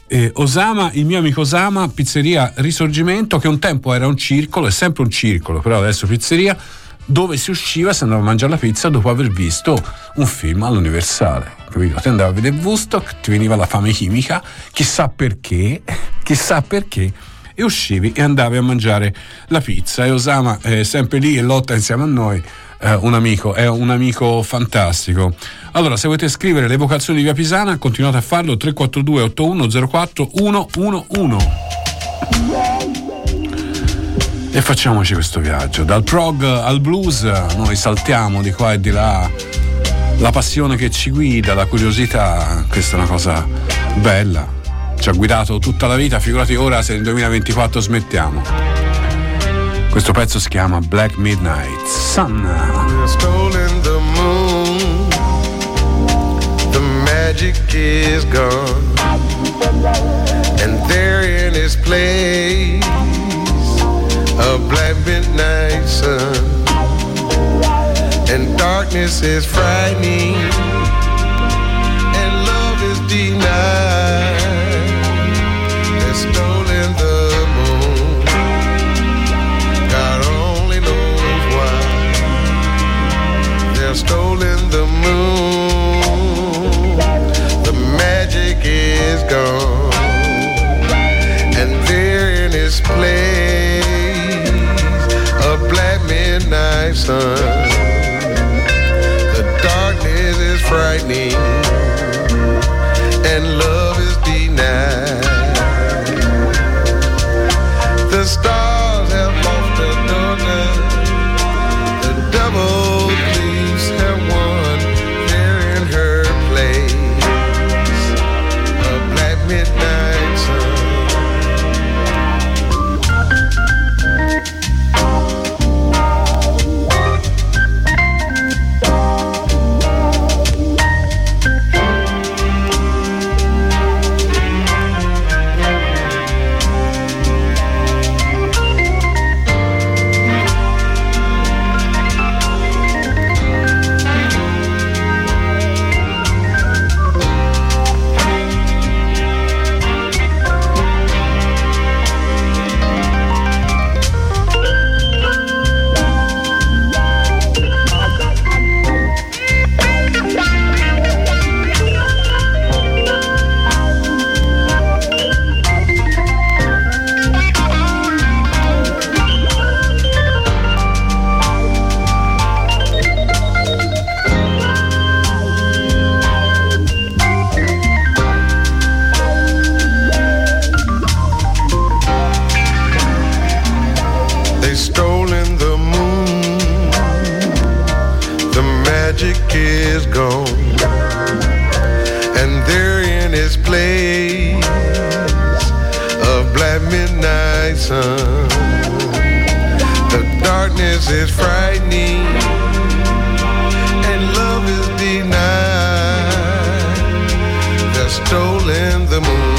Eh, Osama, il mio amico Osama, pizzeria Risorgimento, che un tempo era un circolo, è sempre un circolo, però adesso pizzeria, dove si usciva, si andava a mangiare la pizza dopo aver visto un film all'Universale. Capito? Ti andavi a vedere Woodstock, ti veniva la fame chimica, chissà perché, chissà perché, e uscivi e andavi a mangiare la pizza. E Osama è sempre lì e lotta insieme a noi. eh, un amico, è un amico fantastico. Allora, se volete scrivere le vocazioni di Via Pisana, continuate a farlo 342 8104 111. E facciamoci questo viaggio. Dal prog al blues, noi saltiamo di qua e di là. La passione che ci guida, la curiosità, questa è una cosa bella. Ci ha guidato tutta la vita, figurati ora se nel 2024 smettiamo. Questo pezzo si chiama Black Midnight Sun. Magic is gone. And there in its place, a black midnight sun. And darkness is frightening. And love is denied. They're stolen the moon. God only knows why. They're stolen the moon. The magic is gone. And there in its place, a black midnight sun. Stolen the moon,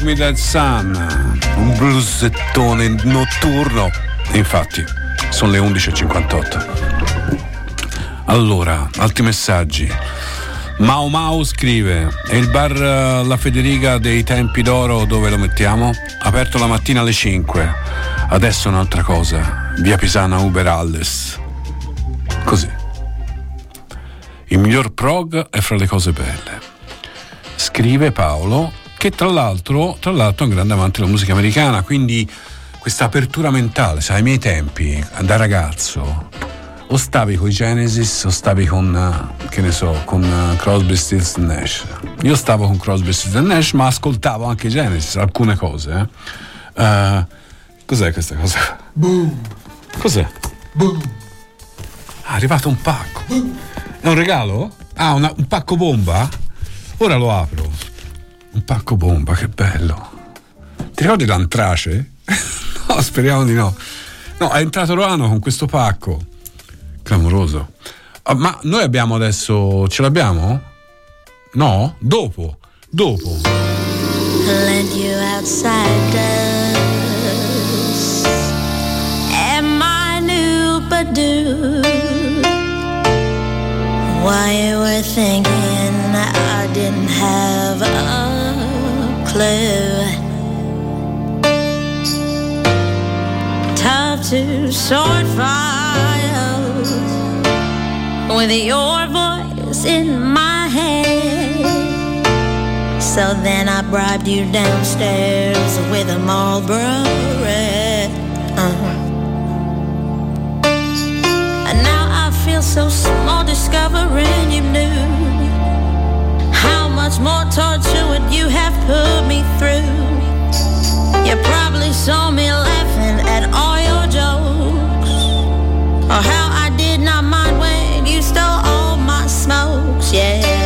uh, Black Midnight Sun, un bluesettone notturno. Infatti, sono le 11.58. Allora, altri messaggi. Mau Mau scrive: È il bar eh, La Federica dei tempi d'oro dove lo mettiamo? Aperto la mattina alle 5. Adesso un'altra cosa. Via Pisana Uber Alles. Così. Il miglior prog è fra le cose belle scrive Paolo, che tra l'altro, tra l'altro è un grande amante della musica americana, quindi questa apertura mentale, sai, ai miei tempi, da ragazzo, o stavi con i Genesis o stavi con, eh, che ne so, con eh, Crosby, Stills Nash. Io stavo con Crosby, Stills Nash, ma ascoltavo anche i Genesis, alcune cose. eh. Eh, cos'è questa cosa? Cos'è? Ah, è arrivato un pacco. È un regalo? Ah, una- un pacco bomba? Ora lo apro. Un pacco bomba, che bello. Ti ricordi l'antrace? *laughs* no, speriamo di no. No, è entrato Roano con questo pacco. Clamoroso. Ah, ma noi abbiamo adesso. Ce l'abbiamo? No? Dopo. Dopo. Lend you outsiders and my new Badoo. While you were thinking to sort files with your voice in my head. So then I bribed you downstairs with a Marlboro red. Uh-huh. And now I feel so small discovering you knew how much more torture would you have put me through. You probably saw me laughing at all your jokes, or how I did not mind when you stole all my smokes. Yeah.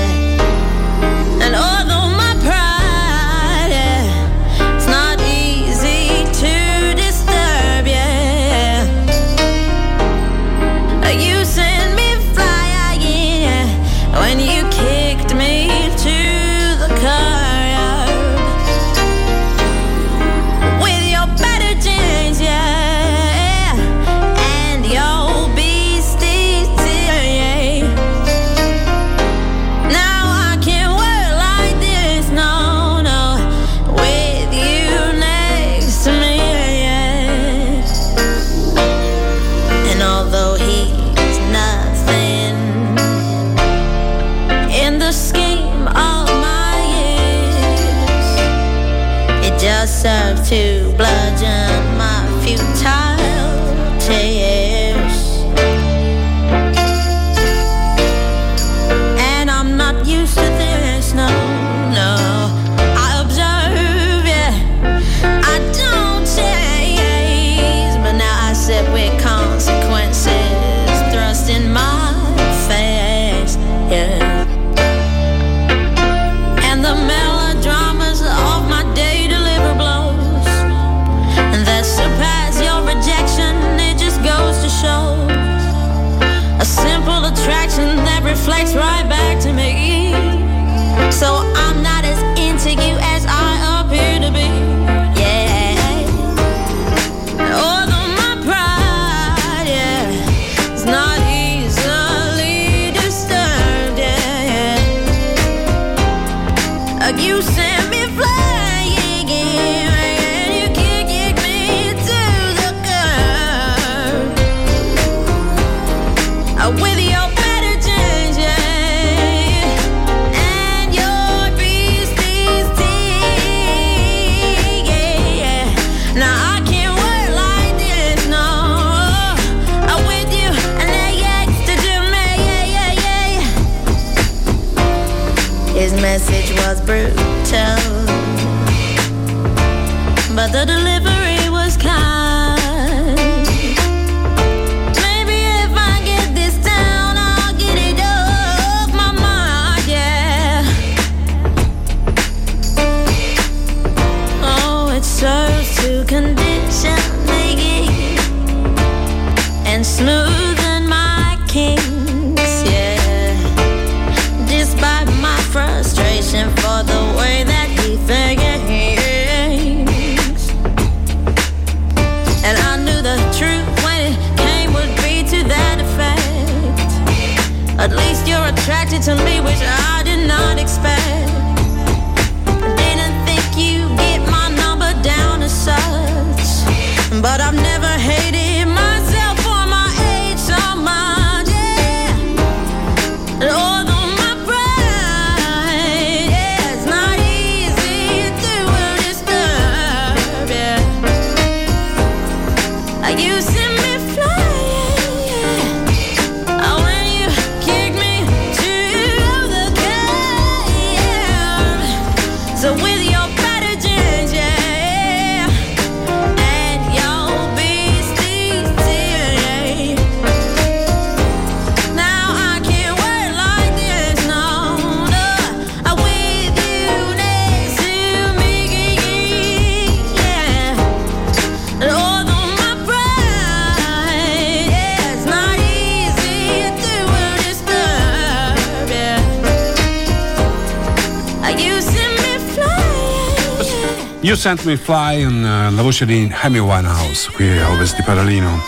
Sent Me Fly, eh, la voce di Amy Winehouse qui a Ovest di Paralino.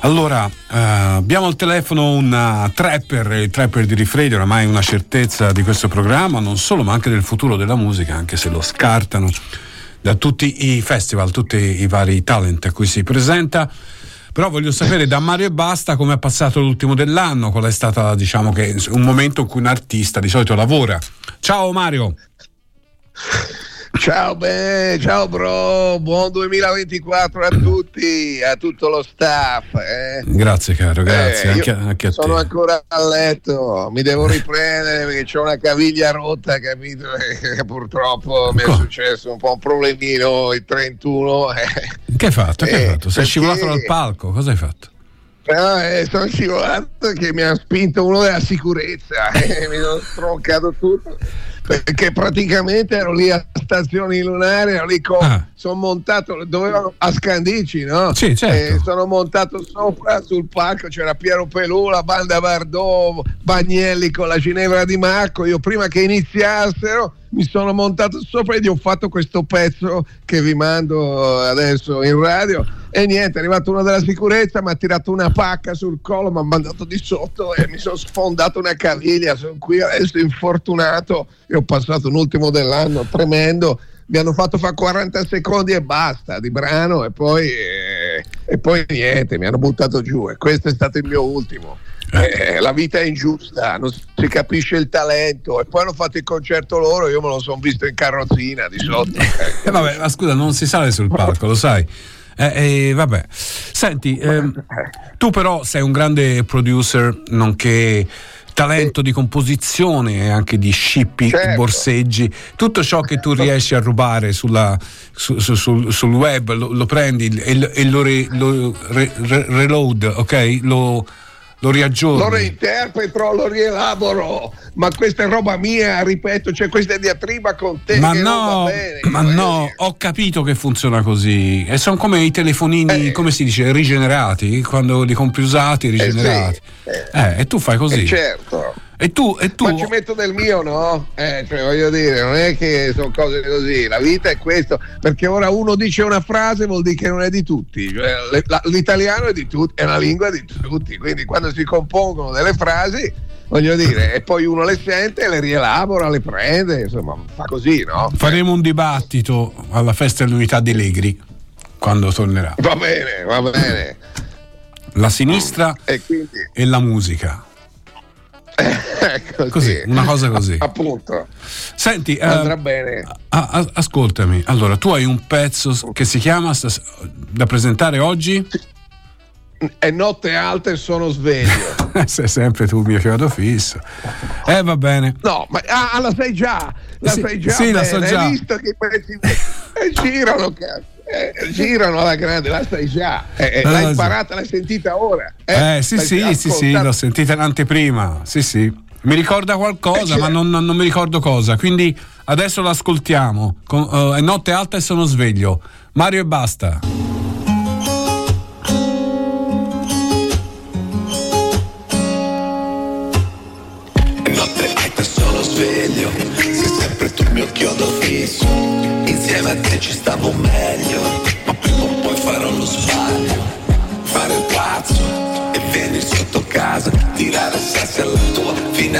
Allora, eh, abbiamo al telefono un eh, trapper, il trapper di Rifredi, oramai una certezza di questo programma, non solo ma anche del futuro della musica, anche se lo scartano da tutti i festival, tutti i vari talent a cui si presenta. Però voglio sapere da Mario e Basta come è passato l'ultimo dell'anno, qual è stato diciamo un momento in cui un artista di solito lavora. Ciao Mario! Ciao beh, ciao bro, buon 2024 a tutti, a tutto lo staff. eh. Grazie caro, grazie Eh, anche, anche a te. Sono ancora a letto, mi devo riprendere perché ho una caviglia rotta, capito? *laughs* E purtroppo mi è successo un po' un problemino il 31. eh. Che hai fatto? Che hai Eh, fatto? Sei perché- scivolato dal palco, cosa hai fatto? Però eh, sono scivolato che mi ha spinto uno della sicurezza, *laughs* eh, mi sono stroncato tutto. Perché praticamente ero lì a stazioni lunari, ero lì con, sono montato, dovevano a Scandici, no? Ah. Sì, certo. Eh, sono montato sopra sul palco, c'era Piero Pelù, la banda Bardot, Bagnelli con la Ginevra di Marco. Io prima che iniziassero mi sono montato sopra e ho fatto questo pezzo che vi mando adesso in radio. E niente, è arrivato uno della sicurezza, mi ha tirato una pacca sul collo, mi ha mandato di sotto e mi sono sfondato una caviglia. Sono qui adesso infortunato e ho passato un ultimo dell'anno tremendo. Mi hanno fatto fare 40 secondi e basta di brano e poi, eh, e poi niente, mi hanno buttato giù e questo è stato il mio ultimo. Eh, la vita è ingiusta, non si capisce il talento e poi hanno fatto il concerto loro, io me lo sono visto in carrozzina di sotto. *laughs* Eh, vabbè, ma scusa, non si sale sul palco, lo sai. Eh, eh, vabbè. Senti, ehm, tu però sei un grande producer, nonché talento di composizione e anche di scippi, Certo. borseggi, tutto ciò che tu riesci a rubare sulla- su- su- sul, sul web lo, lo prendi e, lo- e lo, re- lo re- re- reload, ok? Lo, lo riaggiorni. Lo reinterpreto, lo rielaboro, ma questa è roba mia, ripeto, c'è questa diatriba con te Ma no, bene. ma no, ho capito che funziona così. E sono come i telefonini, come si dice, rigenerati, quando li compri usati, rigenerati. Eh, e tu fai così. Eh, certo. E tu, e tu Ma ci metto del mio, no? Eh, cioè, voglio dire, non è che sono cose così, la vita è questo, perché ora uno dice una frase vuol dire che non è di tutti, Cioè, l'italiano è di tutti, è una lingua di tutti, quindi quando si compongono delle frasi, voglio dire, e poi uno le sente, le rielabora, le prende, insomma, fa così, no? faremo un dibattito alla festa dell'unità di Legri quando tornerà. Va bene, va bene. La sinistra E quindi, e la musica. *laughs* ecco, Così, sì. una cosa così. Appunto, Senti, eh, andrà bene. a- a- ascoltami, allora tu hai un pezzo che si chiama da presentare oggi? è notte alta e sono sveglio. *laughs* Sei sempre tu mio chiodo fisso. Eh, va bene. No, ma ah, la sai già, la Sì, sai già. sì, la bene, so già. Hai visto che i pezzi *laughs* eh, girano, cazzo. Eh, girano alla grande, la sai già. Eh, eh, Eh, l'hai sì. imparata, l'hai sentita ora. Eh, sì, L'hai sì, sì, sì, ascoltata? l'ho sentita in anteprima. Sì, sì. Mi ricorda qualcosa, Eh, ma non, non- mi ricordo cosa. Quindi adesso l'ascoltiamo. Con, eh, è notte alta e sono sveglio. Mario e basta.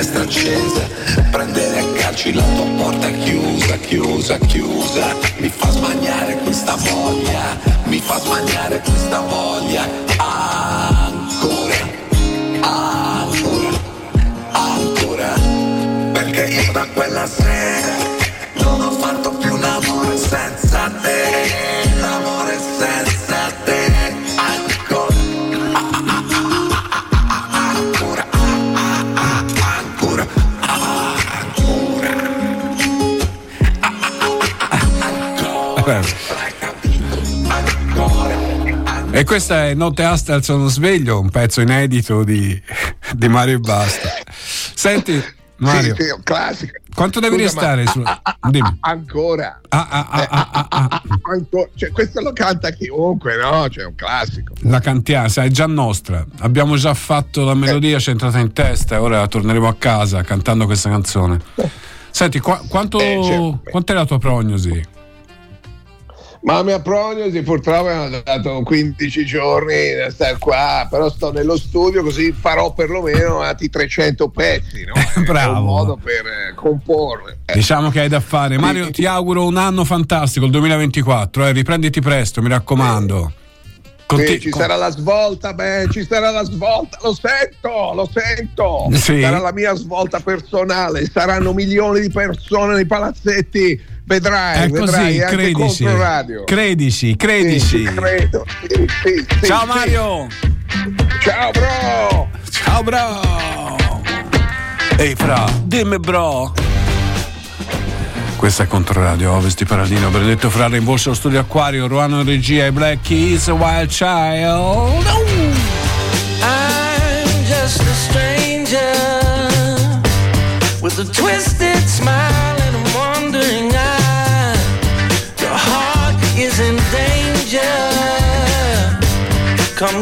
Finestra accesa, prendere a calci la tua porta chiusa, chiusa, chiusa. Mi fa smagnare questa voglia, mi fa smagnare questa voglia. Ancora, E questa è Notte Asta al sono sveglio, un pezzo inedito di, *laughs* di Mario e Basta. Senti, Mario, Sì, sì, classico. quanto devi Scusa, restare su... ah, ah, ah, ah, ancora. Ah, ah, ah, ah. Ancora. Cioè, questo lo canta chiunque, no? Cioè, è un classico. La cantiamo, è già nostra. Abbiamo già fatto la melodia, ci è entrata in testa e ora torneremo a casa cantando questa canzone. Senti, qua- quanto, Eh, certo. quant'è la tua prognosi? Ma la mia prognosi purtroppo mi hanno dato 15 giorni da stare qua, però sto nello studio così farò perlomeno altri 300 pezzi, no? *laughs* È Bravo. un modo per eh, comporre. Eh, Diciamo che hai da fare. Mario, ti auguro un anno fantastico, il 2024. Eh, riprenditi presto, mi raccomando. Conti- sì, ci sarà la svolta, beh, ci sarà la svolta, lo sento, lo sento. Sì. Sarà la mia svolta personale, saranno milioni di persone nei palazzetti, vedrai, È vedrai così, anche credici. Credici, credici. Sì. Sì, sì, Ciao sì. Mario. Ciao bro. Ciao bro. Ehi fra, dimmi bro. Questa è Controradio Ovest di Paradino, Benedetto Frare in voce allo studio Acquario, Ruano in regia e Black Keys, Wild Child. I'm just a stranger with a twisted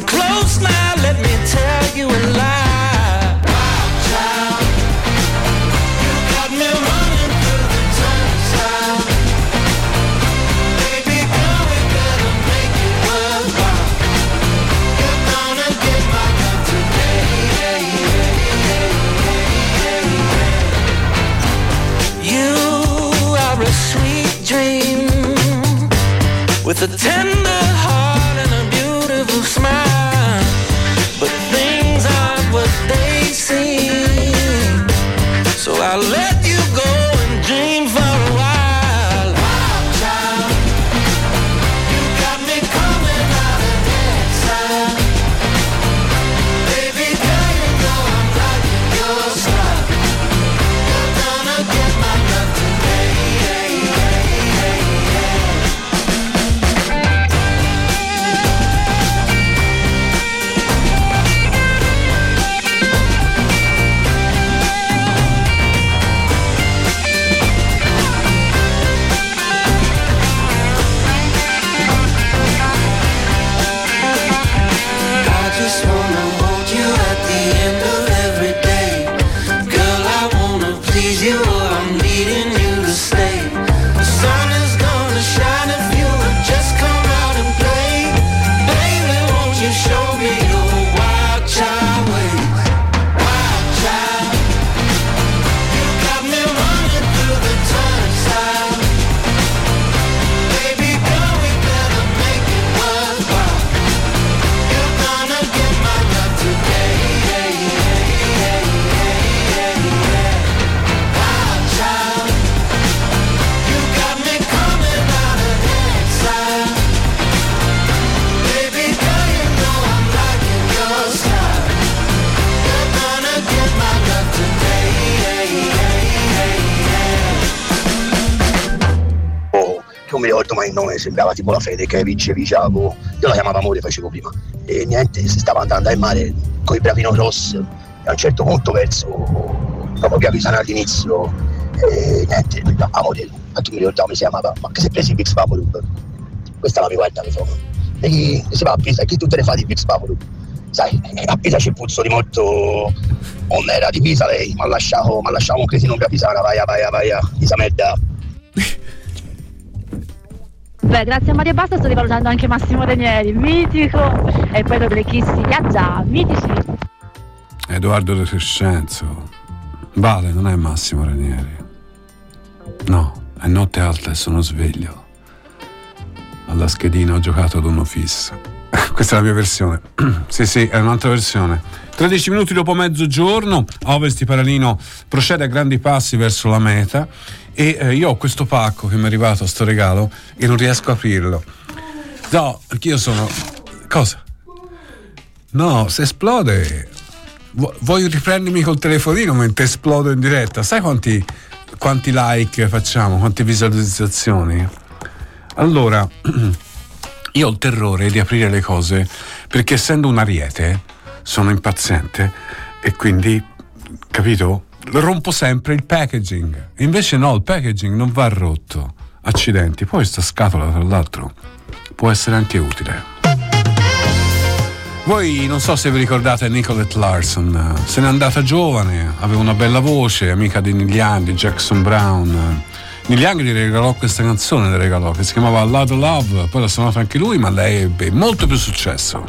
Close now, let me tell you a lie. Child, you got me running through the. Baby girl, we make it. You're gonna get my. You are a sweet dream with a tender il sembrava tipo la fede che vince Vigiago. Io la chiamavo amore, facevo prima. E niente, si stava andando al mare con i bravino Ross e a un certo punto verso proprio via Pisana all'inizio e niente, amore, ma tu mi ricordavo come si chiamava, ma che si è preso il Pix Vaporub? Questa la mi guarda, mi fa. E chi si va a Pisa, chi tutte le fa di Pix Vaporub? Sai, a Pisa c'è puzzo di molto. Non era di Pisa lei, mi ha lasciato, m'ha lasciato un cretino via Pisana, vai, vai, vai, Pisa merda. Beh, grazie a Mario Basta sto rivalutando anche Massimo Ranieri, mitico, e poi le Kiss, già, mitici. Edoardo De Crescenzo. Vale, non è Massimo Ranieri. No, è notte alta e sono sveglio. Alla schedina ho giocato ad uno fisso. *laughs* Questa è la mia versione. *clears throat* sì, sì, è un'altra versione. 13 minuti dopo mezzogiorno, Ovest di Paralino procede a grandi passi verso la meta e eh, io ho questo pacco che mi è arrivato, sto regalo, e non riesco a aprirlo. No, io sono... Cosa? No, se esplode... vu- Vuoi riprendermi col telefonino mentre esplodo in diretta? Sai quanti, quanti like facciamo? Quante visualizzazioni? Allora, *clears throat* io ho il terrore di aprire le cose perché essendo un ariete sono impaziente e quindi, capito? Rompo sempre il packaging. Invece no, il packaging non va rotto. Accidenti. Poi sta scatola, tra l'altro, può essere anche utile. Voi non so se vi ricordate Nicolette Larson, se n'è andata giovane, aveva una bella voce, amica di Neil Young, di Jackson Brown. Neil Young gli regalò questa canzone, le regalò, che si chiamava Loud Love, poi l'ha suonato anche lui, ma lei ebbe molto più successo.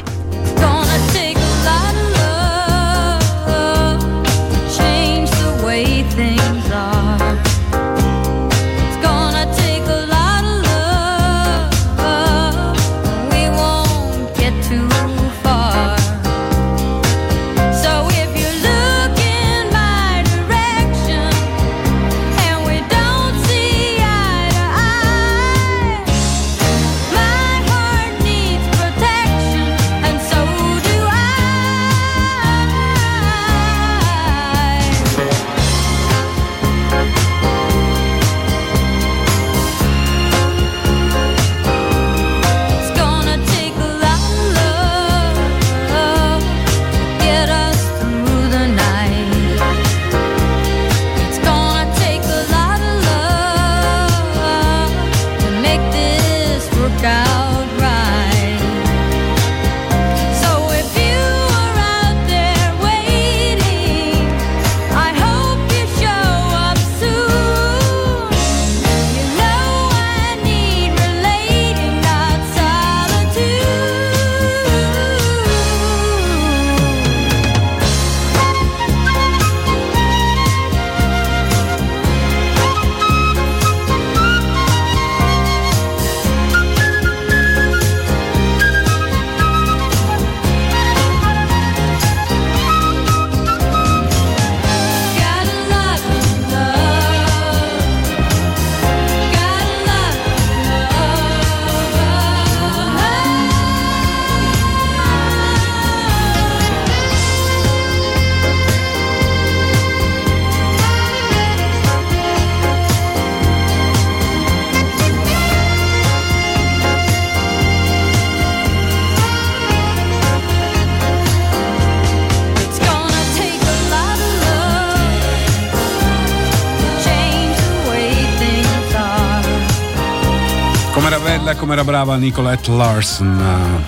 Bella, come era brava Nicolette Larson.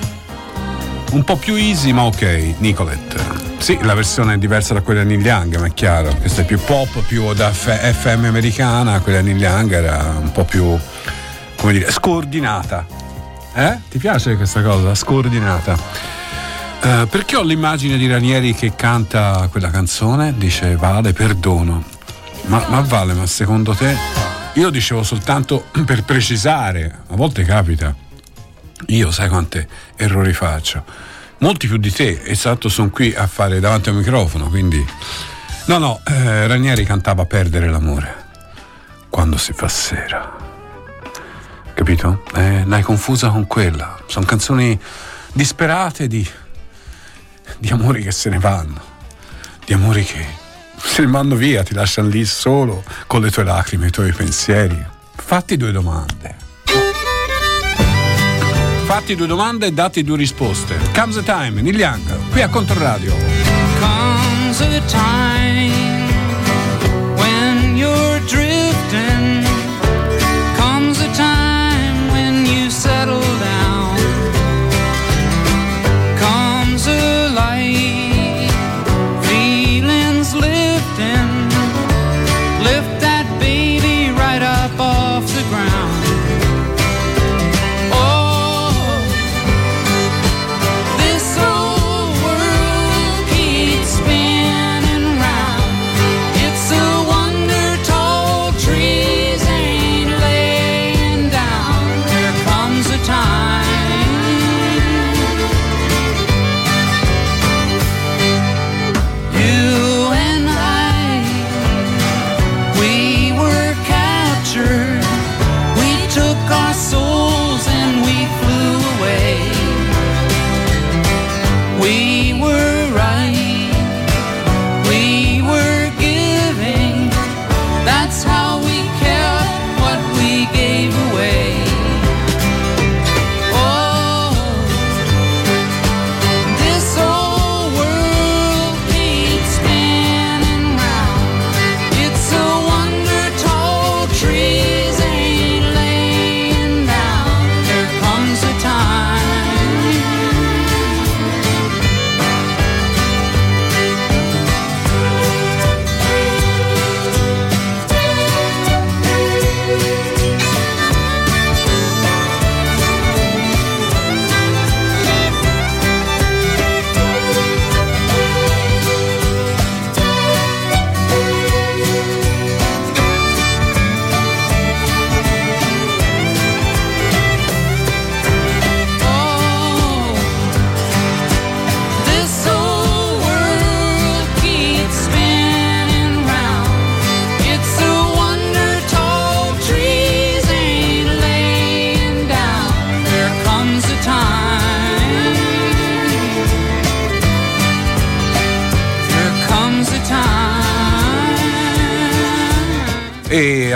Un po' più easy, ma ok, Nicolette. Sì, la versione è diversa da quella di Neil Young, ma è chiaro. Questa è più pop, più da F- FM americana, quella di Neil Young era un po' più, come dire, scordinata. Eh? Ti piace questa cosa? Scordinata. Eh, perché ho l'immagine di Ranieri che canta quella canzone? Dice Vale, perdono. Ma, ma Vale, ma secondo te? Io dicevo soltanto *clears throat* per precisare, a volte capita. Io sai quante errori faccio? Molti più di te, esatto, sono qui a fare davanti al microfono, quindi... No, no, eh, Ranieri cantava Perdere l'amore quando si fa sera. Capito? Eh, l'hai confusa con quella. Sono canzoni disperate di, di amori che se ne vanno, di amori che se ne vanno via, ti lasciano lì solo con le tue lacrime, i tuoi pensieri. Fatti due domande. Fatti due domande e dati due risposte. Comes a time, Neil Young, qui a Controradio. comes a time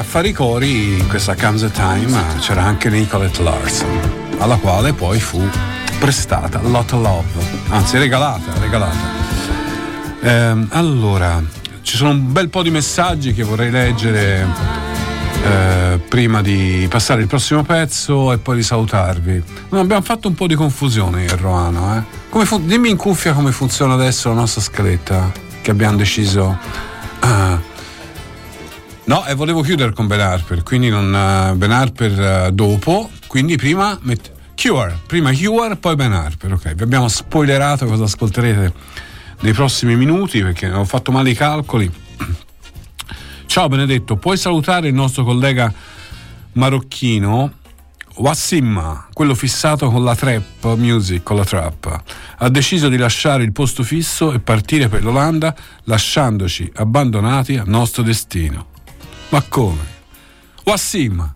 fare i cori in questa Comes a Time c'era anche Nicolette Larson, alla quale poi fu prestata Lot of Love, anzi regalata, regalata. Ehm, allora, ci sono un bel po' di messaggi che vorrei leggere eh, prima di passare il prossimo pezzo e poi di salutarvi. No, abbiamo fatto un po' di confusione io e Roano. Eh? Come fu- dimmi in cuffia come funziona adesso la nostra scaletta che abbiamo deciso. Ah, No, e volevo chiudere con Ben Harper, quindi non, eh, Ben Harper eh, dopo, quindi prima met- Cure, prima Cure, poi Ben Harper, ok. Vi abbiamo spoilerato cosa ascolterete nei prossimi minuti perché ho fatto male i calcoli. *clears throat* Ciao Benedetto, puoi salutare il nostro collega marocchino Wassim, quello fissato con la trap music, con la trap. Ha deciso di lasciare il posto fisso e partire per l'Olanda, lasciandoci abbandonati al nostro destino. Ma come? Wassim,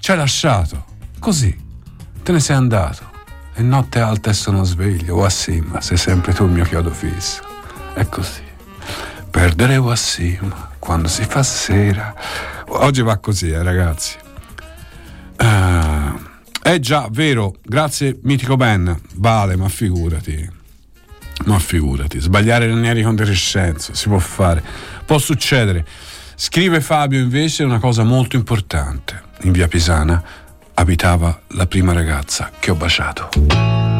ci hai lasciato. Così. Te ne sei andato. E notte alta e sono sveglio. Wassim, sei sempre tu il mio chiodo fisso. È così. Perdere Wassim quando si fa sera. Oggi va così, eh, ragazzi. Ah, è già vero, grazie mitico Ben. Vale, ma figurati. Ma figurati, sbagliare Ranieri con derescenza, si può fare, può succedere. Scrive Fabio invece una cosa molto importante. In via Pisana abitava la prima ragazza che ho baciato.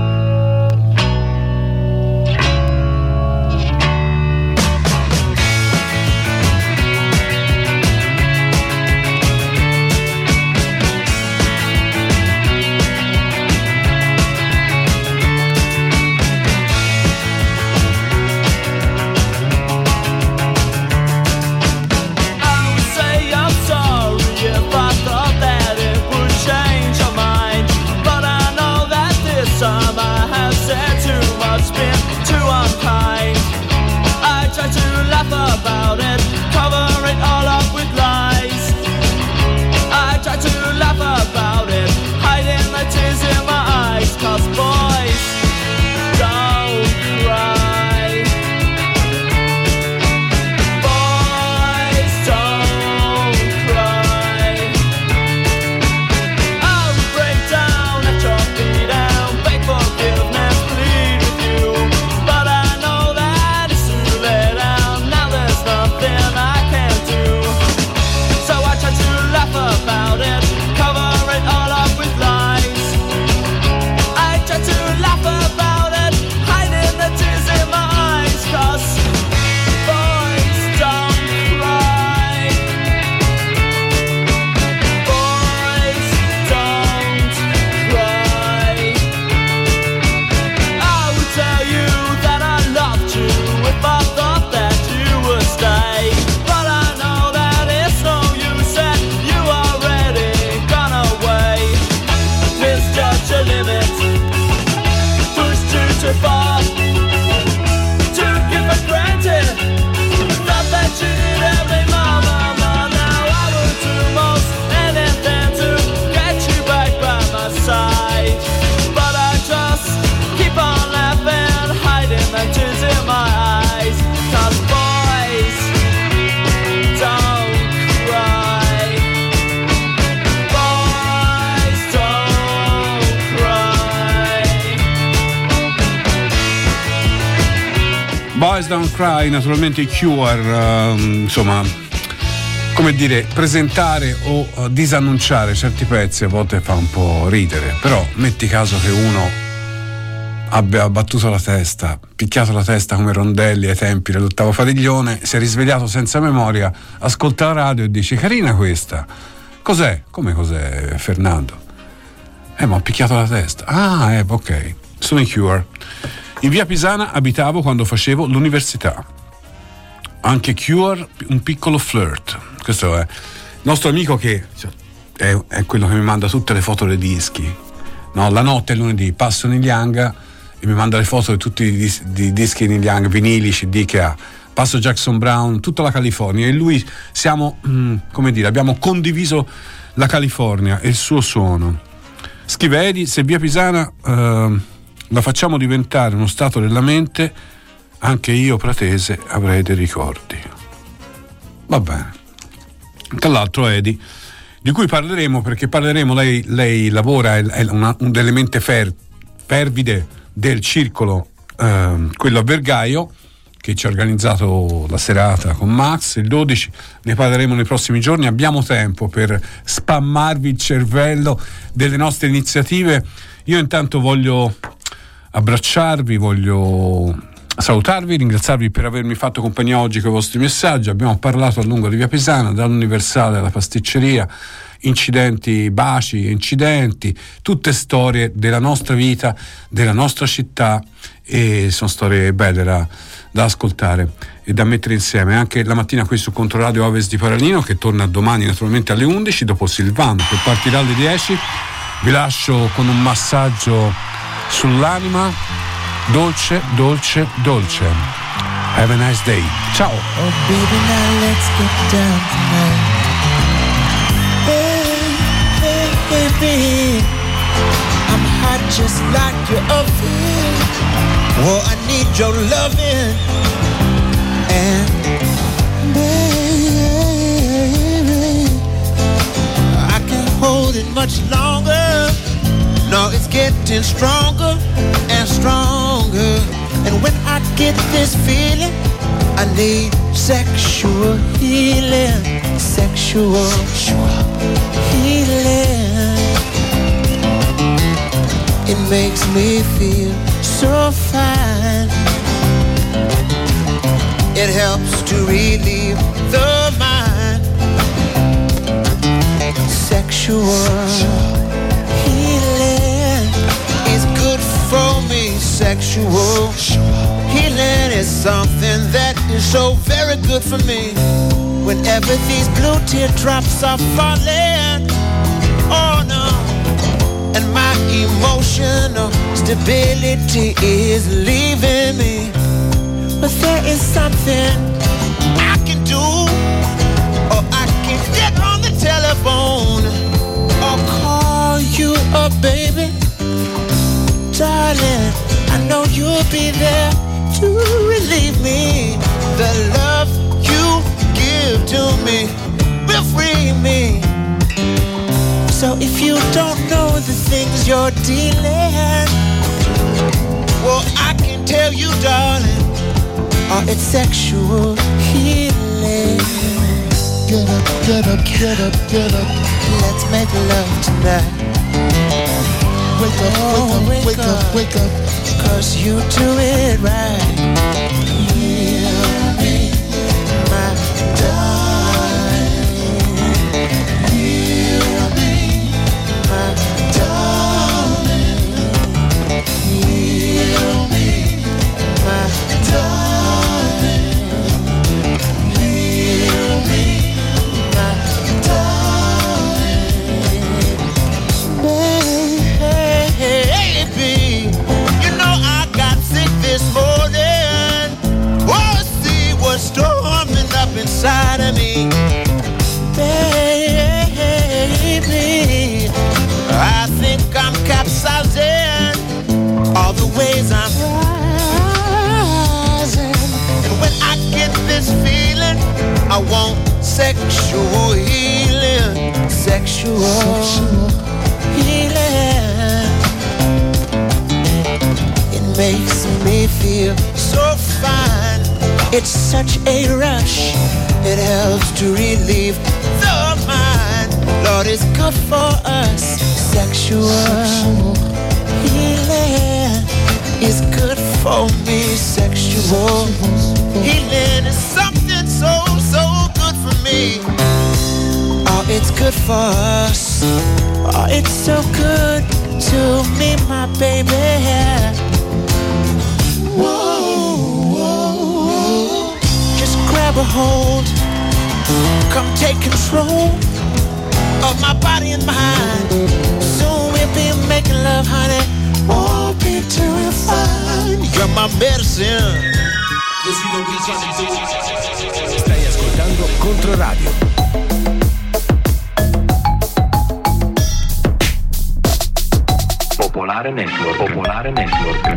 I Cure, ehm, insomma, come dire, presentare o eh, disannunciare certi pezzi a volte fa un po' ridere, però metti caso che uno abbia battuto la testa, picchiato la testa come rondelli ai tempi dell'ottavo fadiglione, si è risvegliato senza memoria, ascolta la radio e dice carina questa. Cos'è? Come cos'è Fernando? Eh, ma ho picchiato la testa. Ah, eh, ok. Sono i Cure. In via Pisana abitavo quando facevo l'università. Anche Cure, un piccolo flirt. Questo è il nostro amico che cioè, è, è quello che mi manda tutte le foto dei dischi. No, la notte, il lunedì, passo Neil Young e mi manda le foto di tutti i dis- di dischi Neil Young, vinili, CD che ha. Passo Jackson Brown, tutta la California e lui siamo, mm, come dire, abbiamo condiviso la California e il suo suono. Scrive Edi, se via Pisana eh, la facciamo diventare uno stato della mente, anche io pratese avrei dei ricordi. Va bene. Tra l'altro Edi, di cui parleremo perché parleremo, lei, lei lavora, è, una, un delle mente fer- fervide del circolo, ehm, quello a Vergaio, che ci ha organizzato la serata con Max, il 12, ne parleremo nei prossimi giorni, abbiamo tempo per spammarvi il cervello delle nostre iniziative. Io intanto voglio abbracciarvi, voglio salutarvi, ringraziarvi per avermi fatto compagnia oggi con i vostri messaggi. Abbiamo parlato a lungo di Via Pisana, dall'Universale alla pasticceria, incidenti, baci, incidenti, tutte storie della nostra vita, della nostra città e sono storie belle da, da ascoltare e da mettere insieme. Anche la mattina qui su Controradio Ovest di Paralino che torna domani naturalmente alle 11 dopo Silvano che partirà alle 10. Vi lascio con un massaggio sull'anima dolce, dolce, dolce. Have a nice day. Ciao. Oh, baby, now let's get down tonight. Hey, hey, baby, I'm hot just like your oven. I need your loving. And baby, I can't hold it much longer. No, it's getting stronger stronger. And when I get this feeling, I need sexual healing. Sexual healing. It makes me feel so fine. It helps to relieve the mind. Sexual healing for me. Sexual healing is something that is so very good for me. Whenever these blue teardrops are falling, oh no, and my emotional stability is leaving me. But there is something I can do, or I can get on the telephone, or call you up, baby. Darling, I know you'll be there to relieve me. The love you give to me will free me. So if you don't know the things you're dealing, well, I can tell you, darling, oh, it's sexual healing. Get up, get up, get up, get up. Let's make love tonight. Wake up, wake up, wake up, wake up. Cause you do it right. Ways I'm rising. And when I get this feeling, I want sexual healing. Sexual healing. It makes me feel so fine. It's such a rush. It helps to relieve the mind. Lord, it's good for us. Sexual healing is good for me. Sexual healing is something so, so good for me. Oh, it's good for us. Oh, it's so good to me, my baby. Whoa, whoa, whoa. Just grab a hold. Come take control of my body and mind. Soon we'll be making love, honey. Won't be terrified. You're my medicine. Stai ascoltando Controradio. Popolare Network. Popolare Network.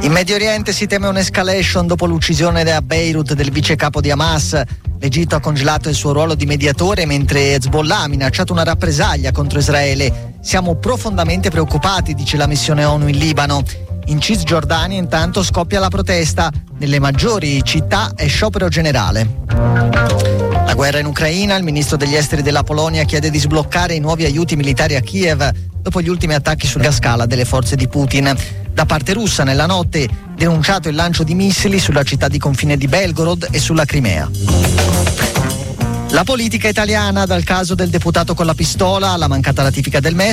In Medio Oriente si teme un'escalation dopo l'uccisione a Beirut del vice capo di Hamas. L'Egitto ha congelato il suo ruolo di mediatore mentre Hezbollah ha minacciato una rappresaglia contro Israele. Siamo profondamente preoccupati, dice la missione ONU in Libano. In Cisgiordania intanto scoppia la protesta. Nelle maggiori città è sciopero generale. La guerra in Ucraina, il ministro degli esteri della Polonia chiede di sbloccare i nuovi aiuti militari a Kiev dopo gli ultimi attacchi sulla scala delle forze di Putin. Da parte russa nella notte denunciato il lancio di missili sulla città di confine di Belgorod e sulla Crimea. La politica italiana, dal caso del deputato con la pistola alla mancata ratifica del MES,